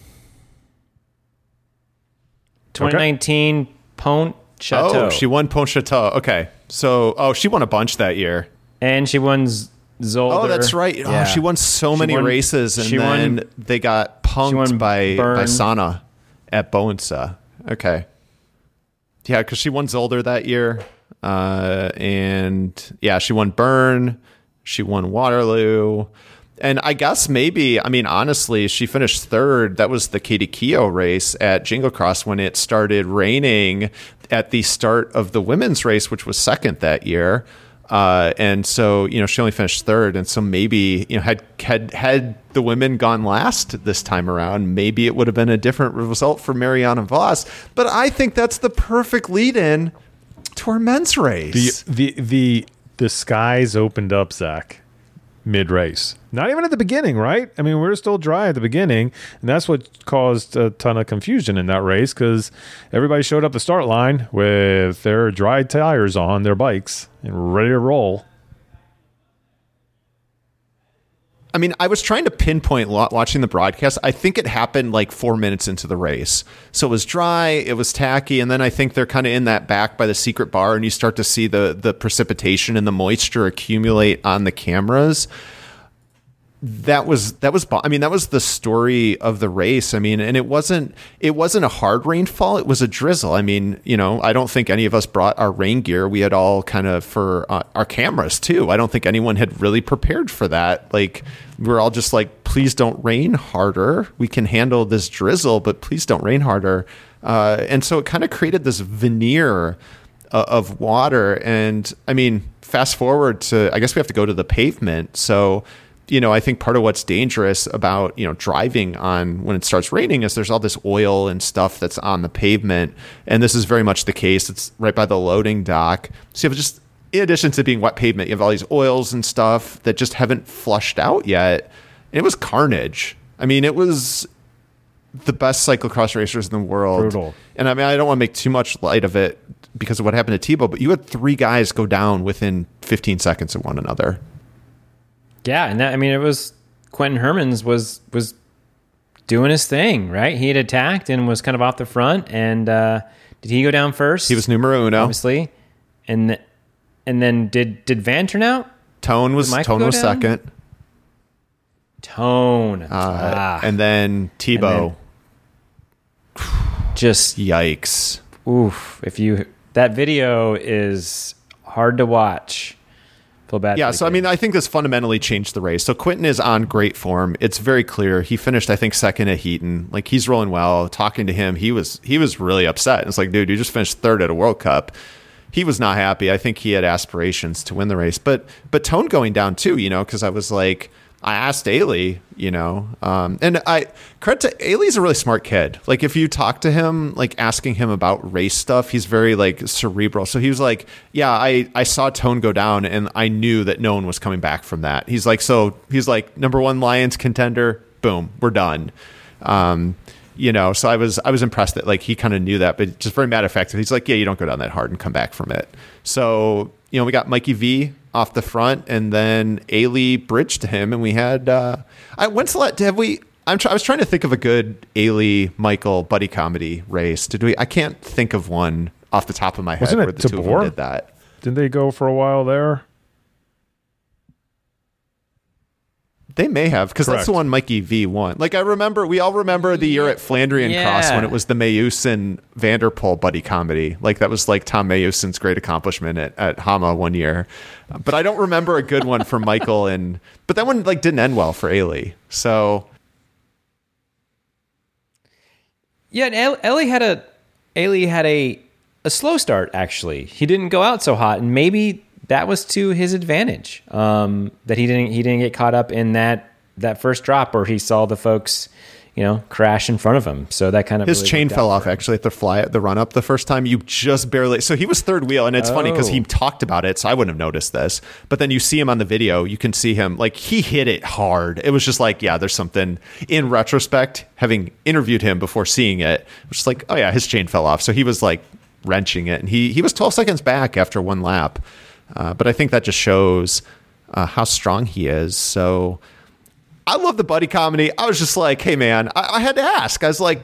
2019 Pont Chateau.
Oh, she won Pontchâteau. Okay. So, oh, she won a bunch that year.
and she won Z- Zolder.
Oh, that's right.
Yeah.
Oh, she won so
She
many
won-
races, and
she
then
won-
they got punked by
Bern.
by Sana at Bowensa. Okay. Yeah, because she won Zolder that year, uh, and yeah, she won Bern. She won Waterloo. And I guess maybe, I mean, honestly, she finished third. That was the Katie Keough race at Jingle Cross when it started raining at the start of the women's race, which was second that year. Uh, and so, you know, she only finished third. And so maybe, you know, had, had, had the women gone last this time around, maybe it would have been a different result for Marianne Vos. But I think that's the perfect lead in to our men's race.
The the the the skies opened up, Zach, mid race. Not even at the beginning, right? I mean, we are still dry at the beginning, and that's what caused a ton of confusion in that race because everybody showed up the start line with their dry tires on their bikes and ready to roll.
I mean, I was trying to pinpoint watching the broadcast. I think it happened like four minutes into the race. So it was dry, it was tacky, and then I think they're kind of in that back by the secret bar, and you start to see the the precipitation and the moisture accumulate on the cameras. That was that was I mean that was the story of the race. I mean, and it wasn't it wasn't a hard rainfall. It was a drizzle. I mean, you know, I don't think any of us brought our rain gear. We had all kind of for uh, our cameras too. I don't think anyone had really prepared for that. Like we're all just like, please don't rain harder. We can handle this drizzle, but please don't rain harder. Uh, and so it kind of created this veneer uh, of water. And I mean, fast forward to, I guess we have to go to the pavement. So, you know, I think part of what's dangerous about, you know, driving on when it starts raining is there's all this oil and stuff that's on the pavement. And this is very much the case. It's right by the loading dock. So you have just, in addition to being wet pavement, you have all these oils and stuff that just haven't flushed out yet. And it was carnage. I mean, it was the best cyclocross racers in the world.
Brutal.
And I mean, I don't want to make too much light of it because of what happened to Thibau, but you had three guys go down within 15 seconds of one another.
Yeah, and that I mean it was Quentin Hermans was was doing his thing, right? He had attacked and was kind of off the front and uh did he go down first?
He was numero uno.
obviously. And th- and then did did Van turn out?
Toon was
Toon
was
down?
second,
Toon.
uh,
ah,
and then Thibau.
just
Yikes!
oof. If you that video is hard to watch. Feel bad.
Yeah, so I mean, I think this fundamentally changed the race. So Quentin is on great form. It's very clear. He finished, I think, second at Heaton. Like he's rolling well. Talking to him, he was he was really upset. It's like, dude, you just finished third at a World Cup. He was not happy. I think he had aspirations to win the race, but but Toon going down too. You know, because I was like, I asked Eli, you know, um, and I credit to Eli's a really smart kid. Like if you talk to him, like asking him about race stuff, he's very like cerebral. So he was like, yeah, I I saw Toon go down, and I knew that no one was coming back from that. He's like, so he's like number one Lions contender. Boom, we're done. Um, you know, so I was I was impressed that like he kind of knew that, but just very matter of fact. He's like, yeah, you don't go down that hard and come back from it. So you know, we got Mikey V off the front, and then Eli bridged to him, and we had. uh I when's the last have we? I'm try, I was trying to think of a good Eli Michael buddy comedy race. Did we? I can't think of one off the top of my head
Wasn't it
where the two of them did that.
Didn't they go for a while there?
They may have because that's the one Mikey V won. Like I remember, we all remember the year at
Flandriencross
when it was the Mayusin Vanderpool buddy comedy. Like that was like Tom Meeusen's great accomplishment at, at Hamme one year. But I don't remember a good one for Michael and. But that one like didn't end well for Eli. So
Yeah, and El- Eli had a Eli had a a slow start actually. He didn't go out so hot, and maybe that was to his advantage. Um, that he didn't he didn't get caught up in that that first drop where he saw the folks you know, crash in front of him. So that kind of
his
really
chain fell off actually at the fly at the run up the first time. You just barely. So he was third wheel, and it's funny because he
Oh.
talked about it, so I wouldn't have noticed this. But then you see him on the video, you can see him like he hit it hard. It was just like, yeah, there's something. In retrospect, having interviewed him before seeing it, just like, oh yeah, his chain fell off. So he was like wrenching it, and he he was 12 seconds back after one lap. Uh, but I think that just shows uh, how strong he is. So. I love the buddy comedy. I was just like, hey man, I, I had to ask. I was like,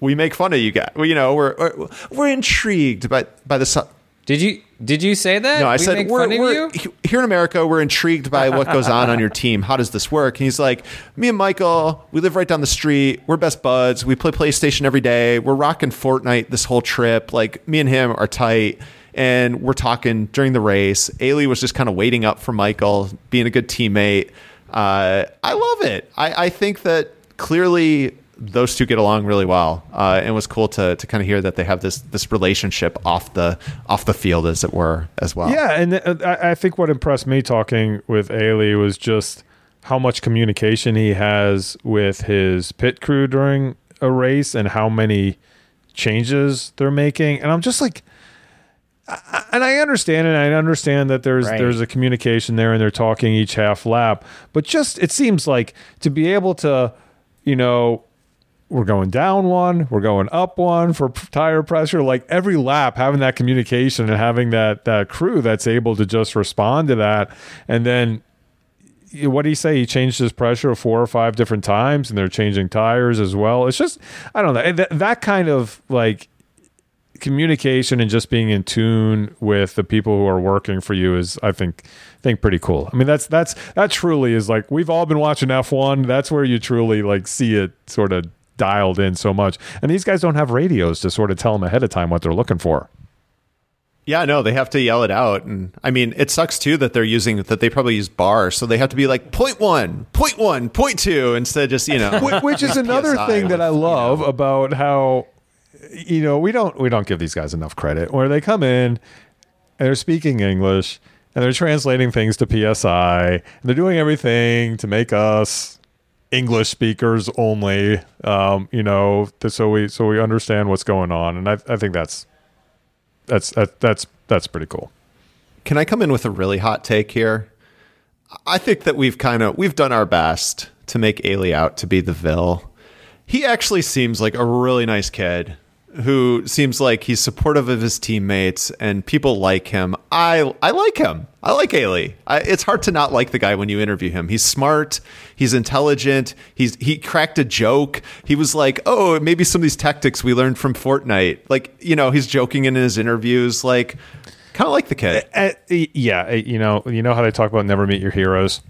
we make fun of you guys. Well, you know, we're we're, we're intrigued by by the. su-
Did you did you say that?
No, I
we
said we're, we're
you?
here in America. We're intrigued by what goes on on your team. How does this work? And he's like, me and Michael, we live right down the street. We're best buds. We play PlayStation every day. We're rocking Fortnite this whole trip. Like me and him are tight. And we're talking during the race. Eli was just kind of waiting up for Michael, being a good teammate. Uh, I love it. I, I think that clearly those two get along really well, uh, and it was cool to to kind of hear that they have this this relationship off the off the field, as it were, as well.
Yeah, and uh, I, think what impressed me talking with Eli was just how much communication he has with his pit crew during a race and how many changes they're making. And I'm just like, and I understand and I understand that there's
Right.
there's a communication there, and they're talking each half lap. But just it seems like to be able to, you know, we're going down one, we're going up one for tire pressure. Like every lap, having that communication and having that that crew that's able to just respond to that, and then what do you say? He changed his pressure four or five different times, and they're changing tires as well. It's just I don't know that, that kind of like communication and just being in tune with the people who are working for you is I think think pretty cool. I mean that's that's that truly is like we've all been watching F1. That's where you truly like see it sort of dialed in so much. And these guys don't have radios to sort of tell them ahead of time what they're looking for.
Yeah, no, they have to yell it out, and I mean, it sucks too that they're using that they probably use bars, so they have to be like point one, point one, point two instead of just you know.
Wh- which is another
PSI
thing that
with,
I
you
love
know.
about how you know we don't we don't give these guys enough credit where they come in and they're speaking English and they're translating things to PSI and they're doing everything to make us English speakers only um, you know so we so we understand what's going on and I, I think that's that's that, that's that's pretty cool.
Can I come in with a really hot take here? I think that we've kind of we've done our best to make Eli out to be the Vil. He actually seems like a really nice kid who seems like he's supportive of his teammates and people like him. I I like him. I like Eli. I, it's hard to not like the guy when you interview him. He's smart. He's intelligent. He's he cracked a joke. He was like, "Oh, maybe some of these tactics we learned from Fortnite." Like, you know, he's joking in his interviews. Like, kind of like the kid.
Uh, yeah, uh, you know you know how they talk about never meet your heroes.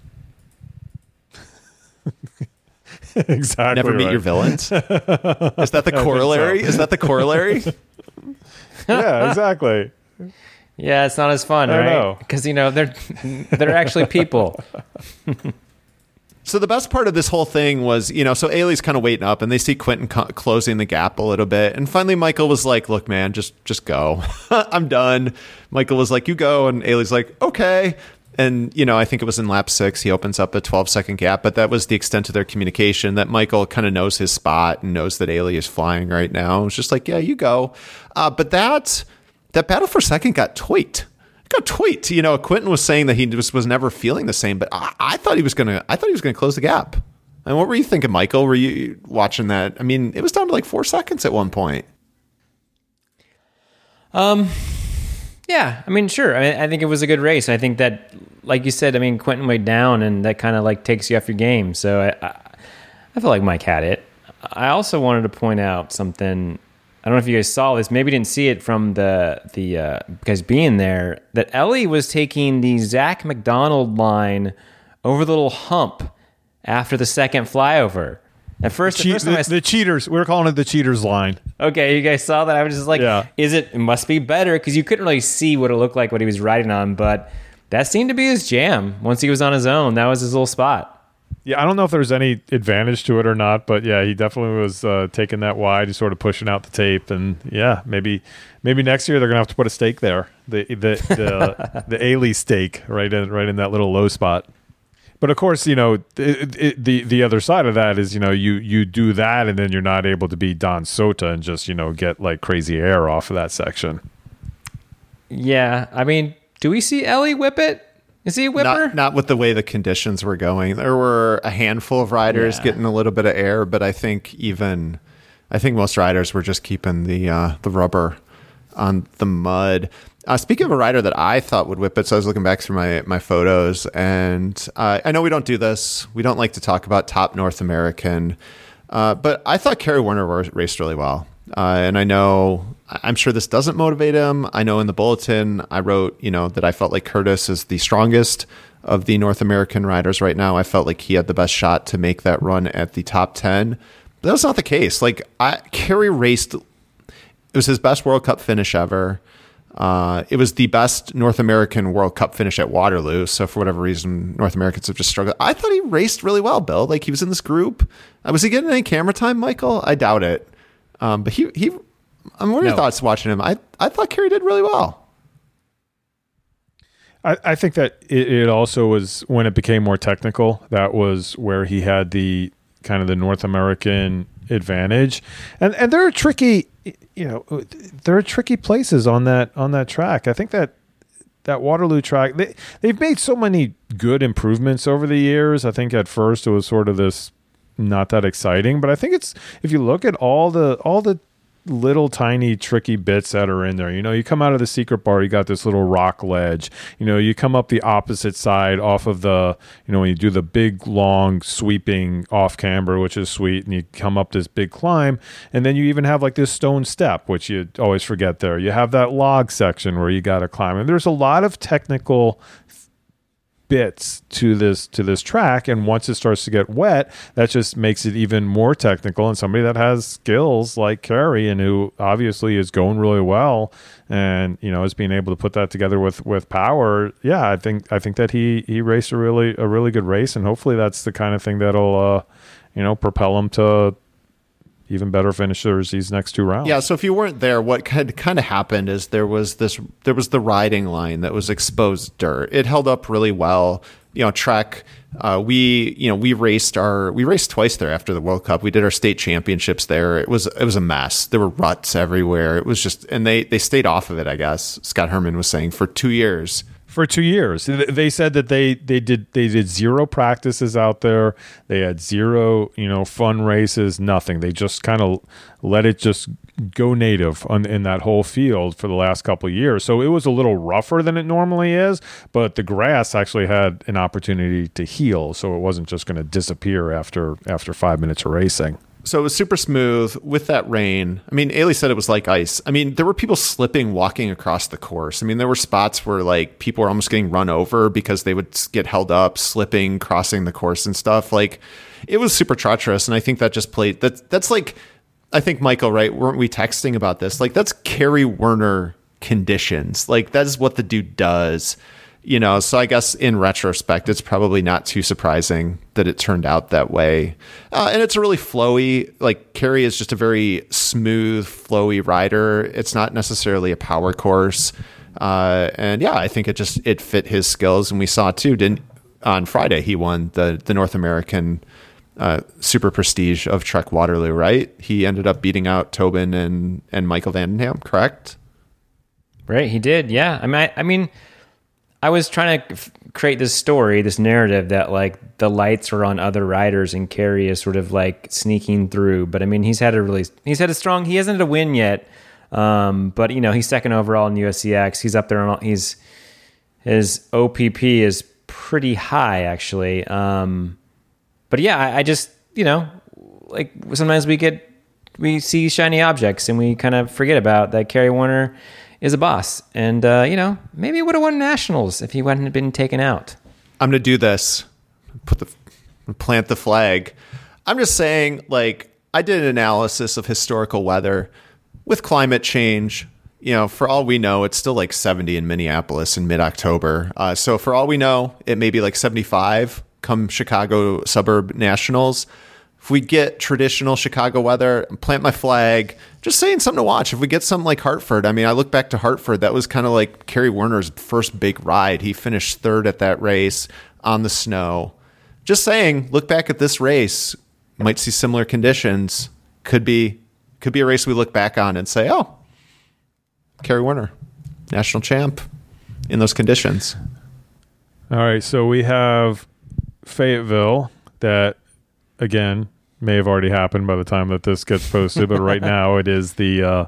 exactly.
Never meet
right.
your villains. Is that the corollary? Is that the corollary?
yeah, exactly.
Yeah, it's not as fun,
I
right? Because you know they're they're actually people.
So the best part of this whole thing was, you know, so Eli's kind of waiting up, and they see Quentin co- closing the gap a little bit, and finally Michael was like, "Look, man, just just go. I'm done." Michael was like, "You go," and Eli's like, "Okay." And you know, I think it was in lap six, he opens up a 12 second gap, but that was the extent of their communication. That Michael kind of knows his spot and knows that Eli is flying right now. It's just like, "Yeah, you go." Uh, but that that battle for second got tweaked got tweet. You know, Quentin was saying that he just was never feeling the same, but I, I thought he was gonna. I thought he was gonna close the gap. And what were you thinking, Michael? Were you watching that? I mean, it was down to like four seconds at one point.
Yeah, I mean, sure. I, I think it was a good race. I think that, like you said, I mean, Quentin went down, and that kind of like takes you off your game. So I, I, I feel like Mike had it. I also wanted to point out something. I don't know if you guys saw this. Maybe didn't see it from the the uh, guys being there. That Eli was taking the Zach McDonald line over the little hump after the second flyover. At first, the first
the, the cheaters. We were calling it the cheaters line.
Okay, you guys saw that. I was just like,
Yeah.
is it? It must be better because you couldn't really see what it looked like what he was riding on, but that seemed to be his jam. Once he was on his own, that was his little spot.
Yeah, I don't know if there's any advantage to it or not, but yeah, he definitely was uh, taking that wide, he's sort of pushing out the tape, and yeah, maybe maybe next year they're gonna have to put a stake there, the the the the Eli stake right in right in that little low spot. But of course, you know it, it, the the other side of that is you know you you do that and then you're not able to be Don Sota and just you know get like crazy air off of that section.
Yeah, I mean, do we see Eli whip it? Is he a whipper?
Not, not with the way the conditions were going. There were a handful of riders
Yeah.
getting a little bit of air, but I think even I think most riders were just keeping the uh, the rubber on the mud. Uh, speaking of a rider that I thought would whip it, so I was looking back through my my photos, and uh, I know we don't do this. We don't like to talk about top North American, uh, but I thought Kerry Werner raced really well, uh, and I know I'm sure this doesn't motivate him. I know in the bulletin I wrote, you know, that I felt like Curtis is the strongest of the North American riders right now. I felt like he had the best shot to make that run at the top ten. But that was not the case. Like I, Kerry raced it was his best World Cup finish ever. Uh, it was the best North American World Cup finish at Waterloo. So for whatever reason, North Americans have just struggled. I thought he raced really well, Bill. Like he was in this group. Uh, was he getting any camera time, Michael? I doubt it. Um, but he he. I mean, what are your
No.
thoughts watching him? I I thought Kerry did really well.
I, I think that it, it also was when it became more technical. That was where he had the kind of the North American advantage, and and there are tricky, you know, there are tricky places on that on that track. I think that that Waterloo track they they've made so many good improvements over the years. I think at first it was sort of this not that exciting, but I think it's if you look at all the all the little tiny tricky bits that are in there. You know, you come out of the secret bar, you got this little rock ledge. You know, you come up the opposite side off of the, you know, when you do the big long sweeping off camber, which is sweet, and you come up this big climb, and then you even have like this stone step, which you always forget there. You have that log section where you got to climb, and there's a lot of technical bits to this to this track and once it starts to get wet that just makes it even more technical and somebody that has skills like Kerry and who obviously is going really well and you know is being able to put that together with with power yeah I think I think that he he raced a really a really good race and hopefully that's the kind of thing that'll uh you know propel him to even better finishers these next two rounds
Yeah, so if you weren't there, what had kind of happened is there was this there was the riding line that was exposed dirt. It held up really well. You know, Trek. Uh, we you know we raced our we raced twice there after the World Cup. We did our state championships there. It was it was a mess. There were ruts everywhere. It was just and they they stayed off of it. I guess Scott Herman was saying for two years.
For two years. They said that they they did they did zero practices out there. They had zero you know fun races, nothing. They just kind of let it just go native on, in that whole field for the last couple years. So it was a little rougher than it normally is, but the grass actually had an opportunity to heal, so it wasn't just going to disappear after after five minutes of racing.
So it was super smooth with that rain. I mean, Ailey said it was like ice. I mean, there were people slipping walking across the course. I mean, there were spots where like people were almost getting run over because they would get held up, slipping, crossing the course and stuff. Like it was super treacherous. And I think that just played that that's like I think Michael, right? Weren't we texting about this? Like that's Kerry Werner conditions. Like that is what the dude does. You know, so I guess in retrospect, it's probably not too surprising that it turned out that way. Uh, and it's a really flowy, like Kerry is just a very smooth, flowy rider. It's not necessarily a power course. Uh, and yeah, I think it just it fit his skills, and we saw too. Didn't on Friday he won the the North American uh, super prestige of Trek Waterloo, right? He ended up beating out Tobin and and Michael van den Ham, correct?
Right, he did. Yeah, I mean, I, I mean, I was trying to f- create this story, this narrative that like the lights were on other riders and Kerry is sort of like sneaking through. But I mean, he's had a really, he's had a strong. He hasn't had a win yet, um, but you know, he's second overall in USCX. He's up there. On, all, he's his OPP is pretty high actually. Um, but yeah, I, I just you know, like sometimes we get we see shiny objects and we kind of forget about that Kerry Werner is a boss. And, uh, you know, maybe he would have won nationals if he hadn't been taken out.
I'm gonna do this. Put the plant the flag. I'm just saying, like, I did an analysis of historical weather with climate change. You know, for all we know, it's still like 70 in Minneapolis in mid October. Uh, so for all we know, it may be like 75 come Chicago suburb nationals. If we get traditional Chicago weather, plant my flag. Just saying something to watch. If we get something like Hartford, I mean, I look back to Hartford. That was kind of like Kerry Werner's first big ride. He finished third at that race on the snow. Just saying, look back at this race. Might see similar conditions. Could be, could be a race we look back on and say, oh, Kerry Werner, national champ in those conditions.
All right, so we have Fayetteville that again may have already happened by the time that this gets posted, but right now it is the uh,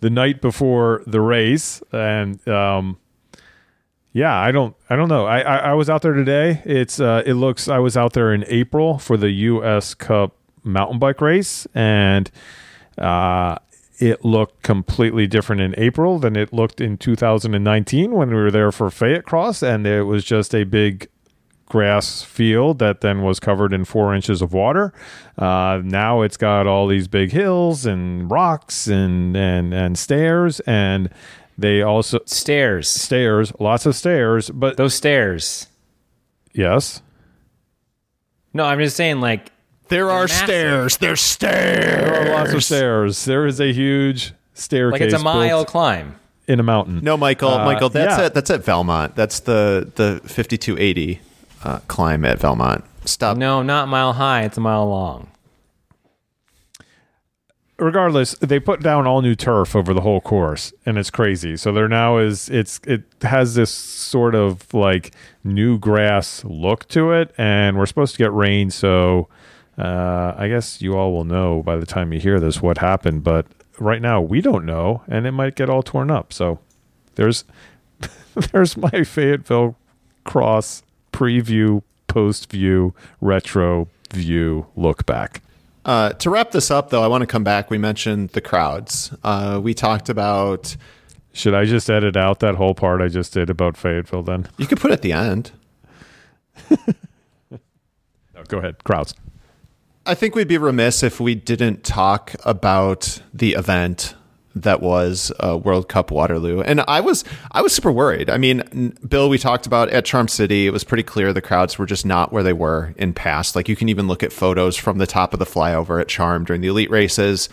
the night before the race, and um, yeah, I don't I don't know. I, I, I was out there today. It's uh, it looks I was out there in April for the U.S. Cup mountain bike race, and uh, it looked completely different in April than it looked in 2019 when we were there for Fayette Cross, and it was just a big grass field that then was covered in four inches of water. Uh, now it's got all these big hills and rocks and and and stairs, and they also
Stairs.
stairs, lots of stairs. But
Those stairs.
yes,
No, I'm just saying, like,
There are
massive.
stairs. There's stairs.
there are lots of stairs. There is a huge staircase.
like it's a mile climb.
in a mountain.
No, Michael.
Uh,
Michael, that's
yeah.
at that's at Valmont. That's the the 5280 uh, climb at Valmont. Stop.
No, not mile high. It's a mile long.
regardless, they put down all new turf over the whole course, and it's crazy. So there now is it's it has this sort of like new grass look to it, and we're supposed to get rain. So uh, I guess you all will know by the time you hear this what happened. But right now we don't know, and it might get all torn up. So there's there's my Fayetteville Cross preview, post view, retro view look back.
Uh, to wrap this up, though, I want to come back. We mentioned the crowds. Uh, we talked about.
Should I just edit out that whole part I just did about Fayetteville then?
You could put it at the end.
No, go ahead. Crowds.
I think we'd be remiss if we didn't talk about the event that was uh, World Cup Waterloo, and I was I was super worried. I mean, Bill, we talked about at Charm City. It was pretty clear the crowds were just not where they were in past. Like you can even look at photos from the top of the flyover at Charm during the elite races.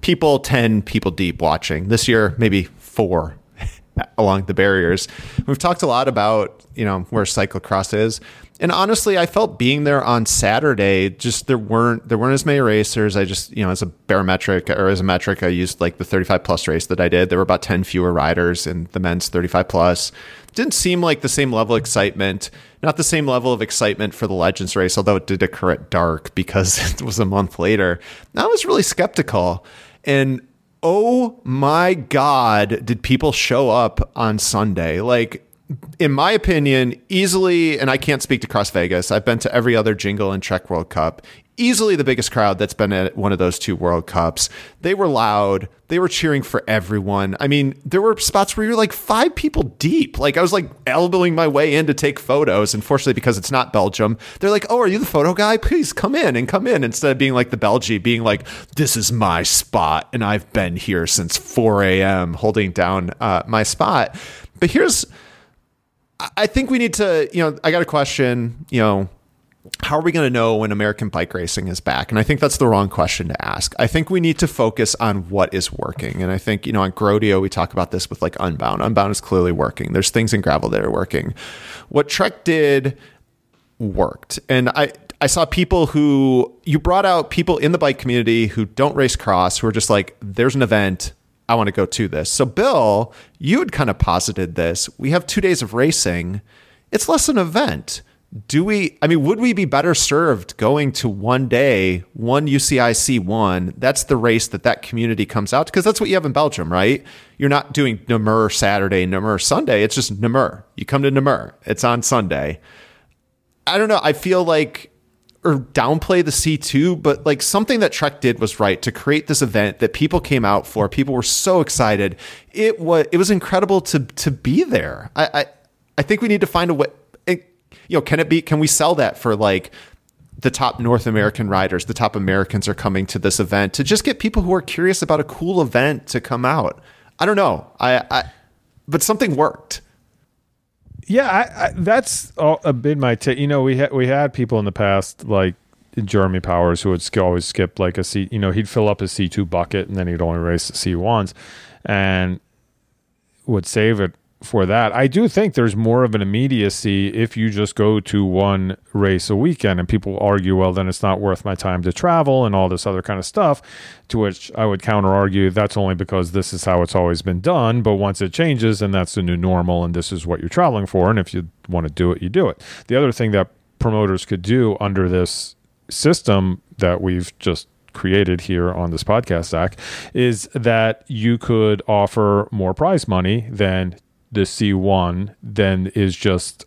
People ten people deep watching. This year, maybe four along the barriers. We've talked a lot about you know where cyclocross is, and honestly, I felt being there on Saturday. Just there weren't there weren't as many racers. I just you know as a barometric or as a metric, I used like the 35 plus race that I did. There were about 10 fewer riders in the men's 35 plus. Didn't seem like the same level of excitement. Not the same level of excitement for the Legends race, although it did occur at dark because it was a month later. I was really skeptical. And oh my God, did people show up on Sunday? Like, in my opinion, easily, and I can't speak to Cross Vegas, I've been to every other Jingle and Trek World Cup. Easily the biggest crowd that's been at one of those two World Cups. They were loud. They were cheering for everyone. I mean, there were spots where you're like five people deep. Like I was like elbowing my way in to take photos. Unfortunately, because it's not Belgium, they're like, "Oh, are you the photo guy? Please come in and come in." Instead of being like the Belgie, being like, "This is my spot, and I've been here since 4 a.m. holding down uh, my spot." But here's I think we need to, you know, I got a question, you know, how are we going to know when American bike racing is back? And I think that's the wrong question to ask. I think we need to focus on what is working. And I think, you know, on Groadio, we talk about this with like Unbound. Unbound is clearly working. There's things in gravel that are working. What Trek did worked. And I, I saw people who you brought out people in the bike community who don't race cross who are just like, there's an event. I want to go to this. So, Bill, you had kind of posited this. We have two days of racing. It's less an event. Do we, I mean, would we be better served going to one day, one UCIC one? That's the race that that community comes out because that's what you have in Belgium, right? You're not doing Namur Saturday, Namur Sunday. It's just Namur. You come to Namur, it's on Sunday. I don't know. I feel like or downplay the C2, but like something that Trek did was right to create this event that people came out for. People were so excited. It was it was incredible to to be there. I I, I think we need to find a way. It, you know, can it be? Can we sell that for like the top North American riders? The top Americans are coming to this event to just get people who are curious about a cool event to come out. I don't know. I, I but something worked.
Yeah, I, I, that's all, uh, a bit my take. You know, we had we had people in the past like Jeremy Powers who would sk- always skip like a C. You know, he'd fill up his C two bucket and then he'd only race the C ones, and would save it for that. I do think there's more of an immediacy if you just go to one race a weekend, and people argue, well, then it's not worth my time to travel and all this other kind of stuff. To which I would counter argue that's only because this is how it's always been done. But once it changes, and that's the new normal, and this is what you're traveling for, and if you want to do it, you do it. The other thing that promoters could do under this system that we've just created here on this podcast, Zach, is that you could offer more prize money than the C1 then is just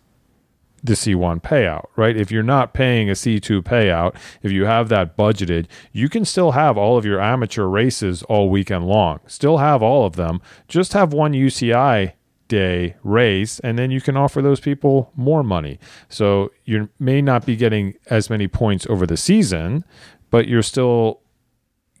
the C1 payout, right? If you're not paying a C2 payout, if you have that budgeted, you can still have all of your amateur races all weekend long. Still have all of them. Just have one UCI day race and then you can offer those people more money. So you may not be getting as many points over the season, but you're still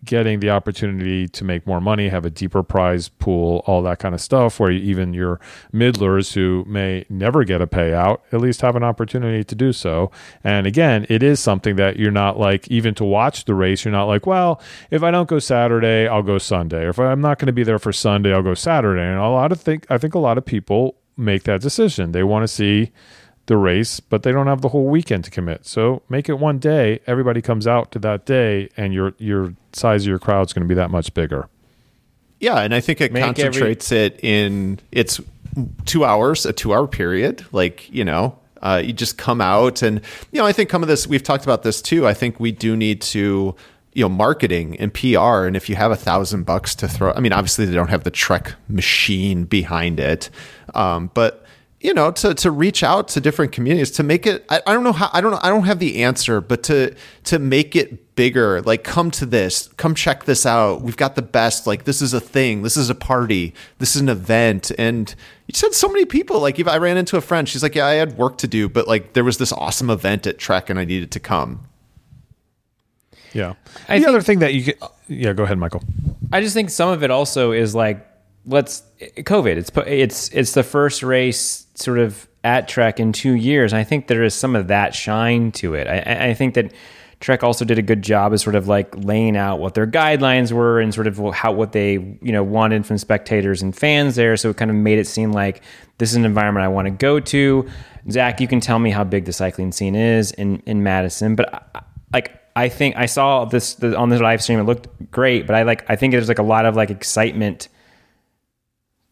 getting the opportunity to make more money, have a deeper prize pool, all that kind of stuff, where even your middlers who may never get a payout at least have an opportunity to do so. And again, it is something that you're not like, even to watch the race, you're not like, well, if I don't go Saturday, I'll go Sunday. Or if I'm not going to be there for Sunday, I'll go Saturday. And a lot of think, I think a lot of people make that decision. They want to see the race, but they don't have the whole weekend to commit. So make it one day. Everybody comes out to that day, and your your size of your crowd is going to be that much bigger.
Yeah, and I think it
Make
concentrates it in it's two hours, a two hour period. Like you know, uh, you just come out, and you know, I think some of this we've talked about this too. I think we do need to you know marketing and PR, and if you have a thousand bucks to throw, I mean, obviously they don't have the Trek machine behind it, um, but you know to to reach out to different communities to make it I, I don't know how I don't know I don't have the answer but to to make it bigger like come to this come check this out. We've got the best like this is a thing. This is a party. This is an event. And you said so many people like if I ran into a friend. She's like yeah I had work to do but like there was this awesome event at Trek and I needed to come.
Yeah.
I
the
think-
other thing that you could, yeah, go ahead, Michael.
I just think some of it also is like let's COVID. It's it's it's the first race sort of at Trek in two years. And I think there is some of that shine to it. I- I, think that Trek also did a good job of sort of like laying out what their guidelines were and sort of how what they you know wanted from spectators and fans there. So it kind of made it seem like this is an environment I want to go to. Zach, you can tell me how big the cycling scene is in in Madison, but I, like I think I saw this the, on the live stream. It looked great, but I like I think there's like a lot of like excitement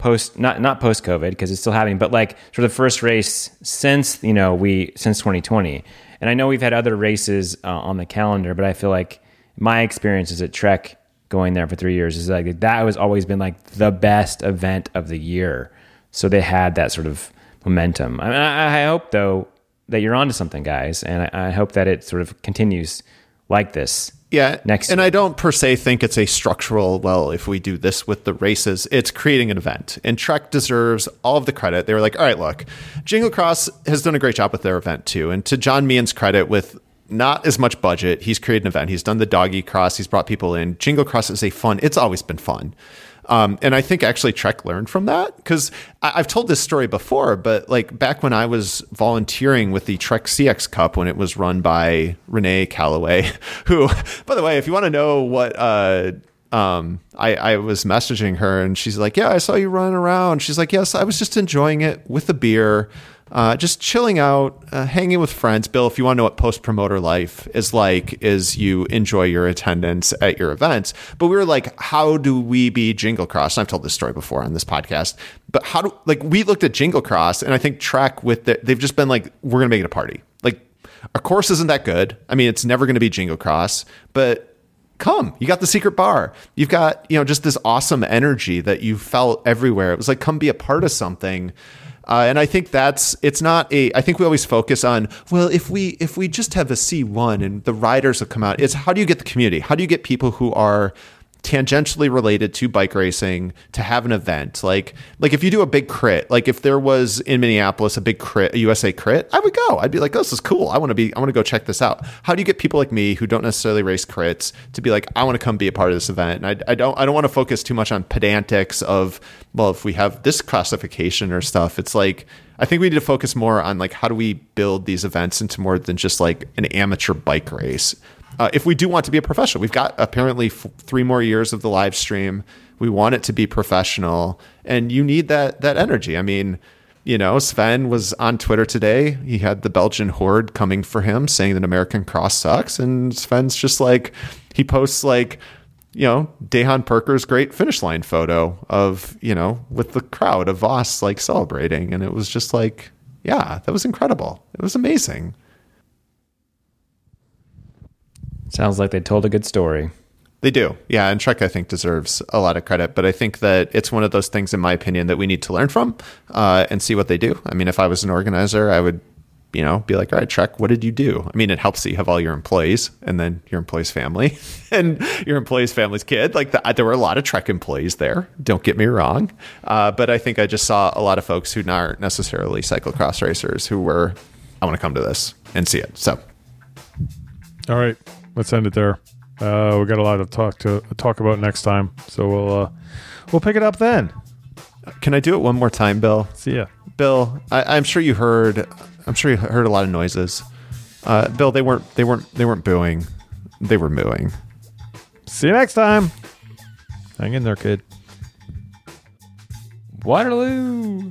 post not not post COVID because it's still happening, but like sort of the first race since you know we since 2020. And I know we've had other races uh, on the calendar, but I feel like my experiences at Trek going there for three years is like that has always been like the best event of the year. So they had that sort of momentum. I, mean, I, I hope though that you're onto something, guys, and I, I hope that it sort of continues like this.
Yeah.
Next
And
year.
I don't per se think it's a structural, well, if we do this with the races, it's creating an event. And Trek deserves all of the credit. They were like, all right, look, Jingle Cross has done a great job with their event too. And to John Meehan's credit, with not as much budget, he's created an event. He's done the doggy cross, he's brought people in. Jingle Cross is a fun, it's always been fun. Um, and I think actually Trek learned from that because I've told this story before, but like back when I was volunteering with the Trek CX Cup when it was run by Renee Calloway, who, by the way, if you want to know what, uh, um, I, I was messaging her and she's like, Yeah, I saw you running around. She's like, Yes, I was just enjoying it with a beer, uh, just chilling out, uh, hanging with friends. Bill, if you want to know what post promoter life is like, is you enjoy your attendance at your events. But we were like, How do we be Jingle Cross? And I've told this story before on this podcast, but how do, like, we looked at Jingle Cross and I think track with the, they've just been like, We're to make it a party. Like, our course isn't that good. I mean, it's never to be Jingle Cross, but come you got the secret bar you've got you know just this awesome energy that you felt everywhere it was like come be a part of something uh, and i think that's it's not a i think we always focus on well if we if we just have a c1 and the riders will come out it's how do you get the community? How do you get people who are tangentially related to bike racing to have an event. Like like if you do a big crit like if there was in minneapolis a big crit a usa crit i would go. I'd be like oh, this is cool. I want to be i want to go check this out. How do you get people like me who don't necessarily race crits to be like i want to come be a part of this event? And i, I don't i don't want to focus too much on pedantics of well if we have this classification or stuff it's like i think we need to focus more on like how do we build these events into more than just like an amateur bike race uh, if we do want to be a professional, we've got apparently f- three more years of the live stream. We want it to be professional, and you need that that energy. I mean, you know, Sven was on Twitter today. He had the Belgian horde coming for him, saying that American Cross sucks, and Sven's just like he posts like. You know, Dejan Perker's great finish line photo of, you know, with the crowd of Vos like celebrating. And it was just like, yeah, that was incredible. It was amazing.
Sounds like they told a good story.
They do. Yeah. And Trek, I think, deserves a lot of credit. But I think that it's one of those things, in my opinion, that we need to learn from uh, and see what they do. I mean, if I was an organizer, I would, you know, be like, all right, Trek, what did you do? I mean, it helps that you have all your employees and then your employee's family and your employee's family's kid. Like, the, there were a lot of Trek employees there. Don't get me wrong. Uh, but I think I just saw a lot of folks who aren't necessarily cyclocross racers who were, I want to come to this and see it. So,
All right, let's end it there. Uh, we got a lot to talk to talk about next time, so we'll uh, we'll pick it up then.
can I do it one more time, Bill?
See ya.
Bill, I, I'm sure you heard. I'm sure you heard a lot of noises. Uh, Bill, they weren't. They weren't. They weren't booing. They were mooing.
See you next time. Hang in there, kid.
Waterloo.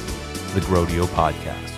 the Groadio Podcast.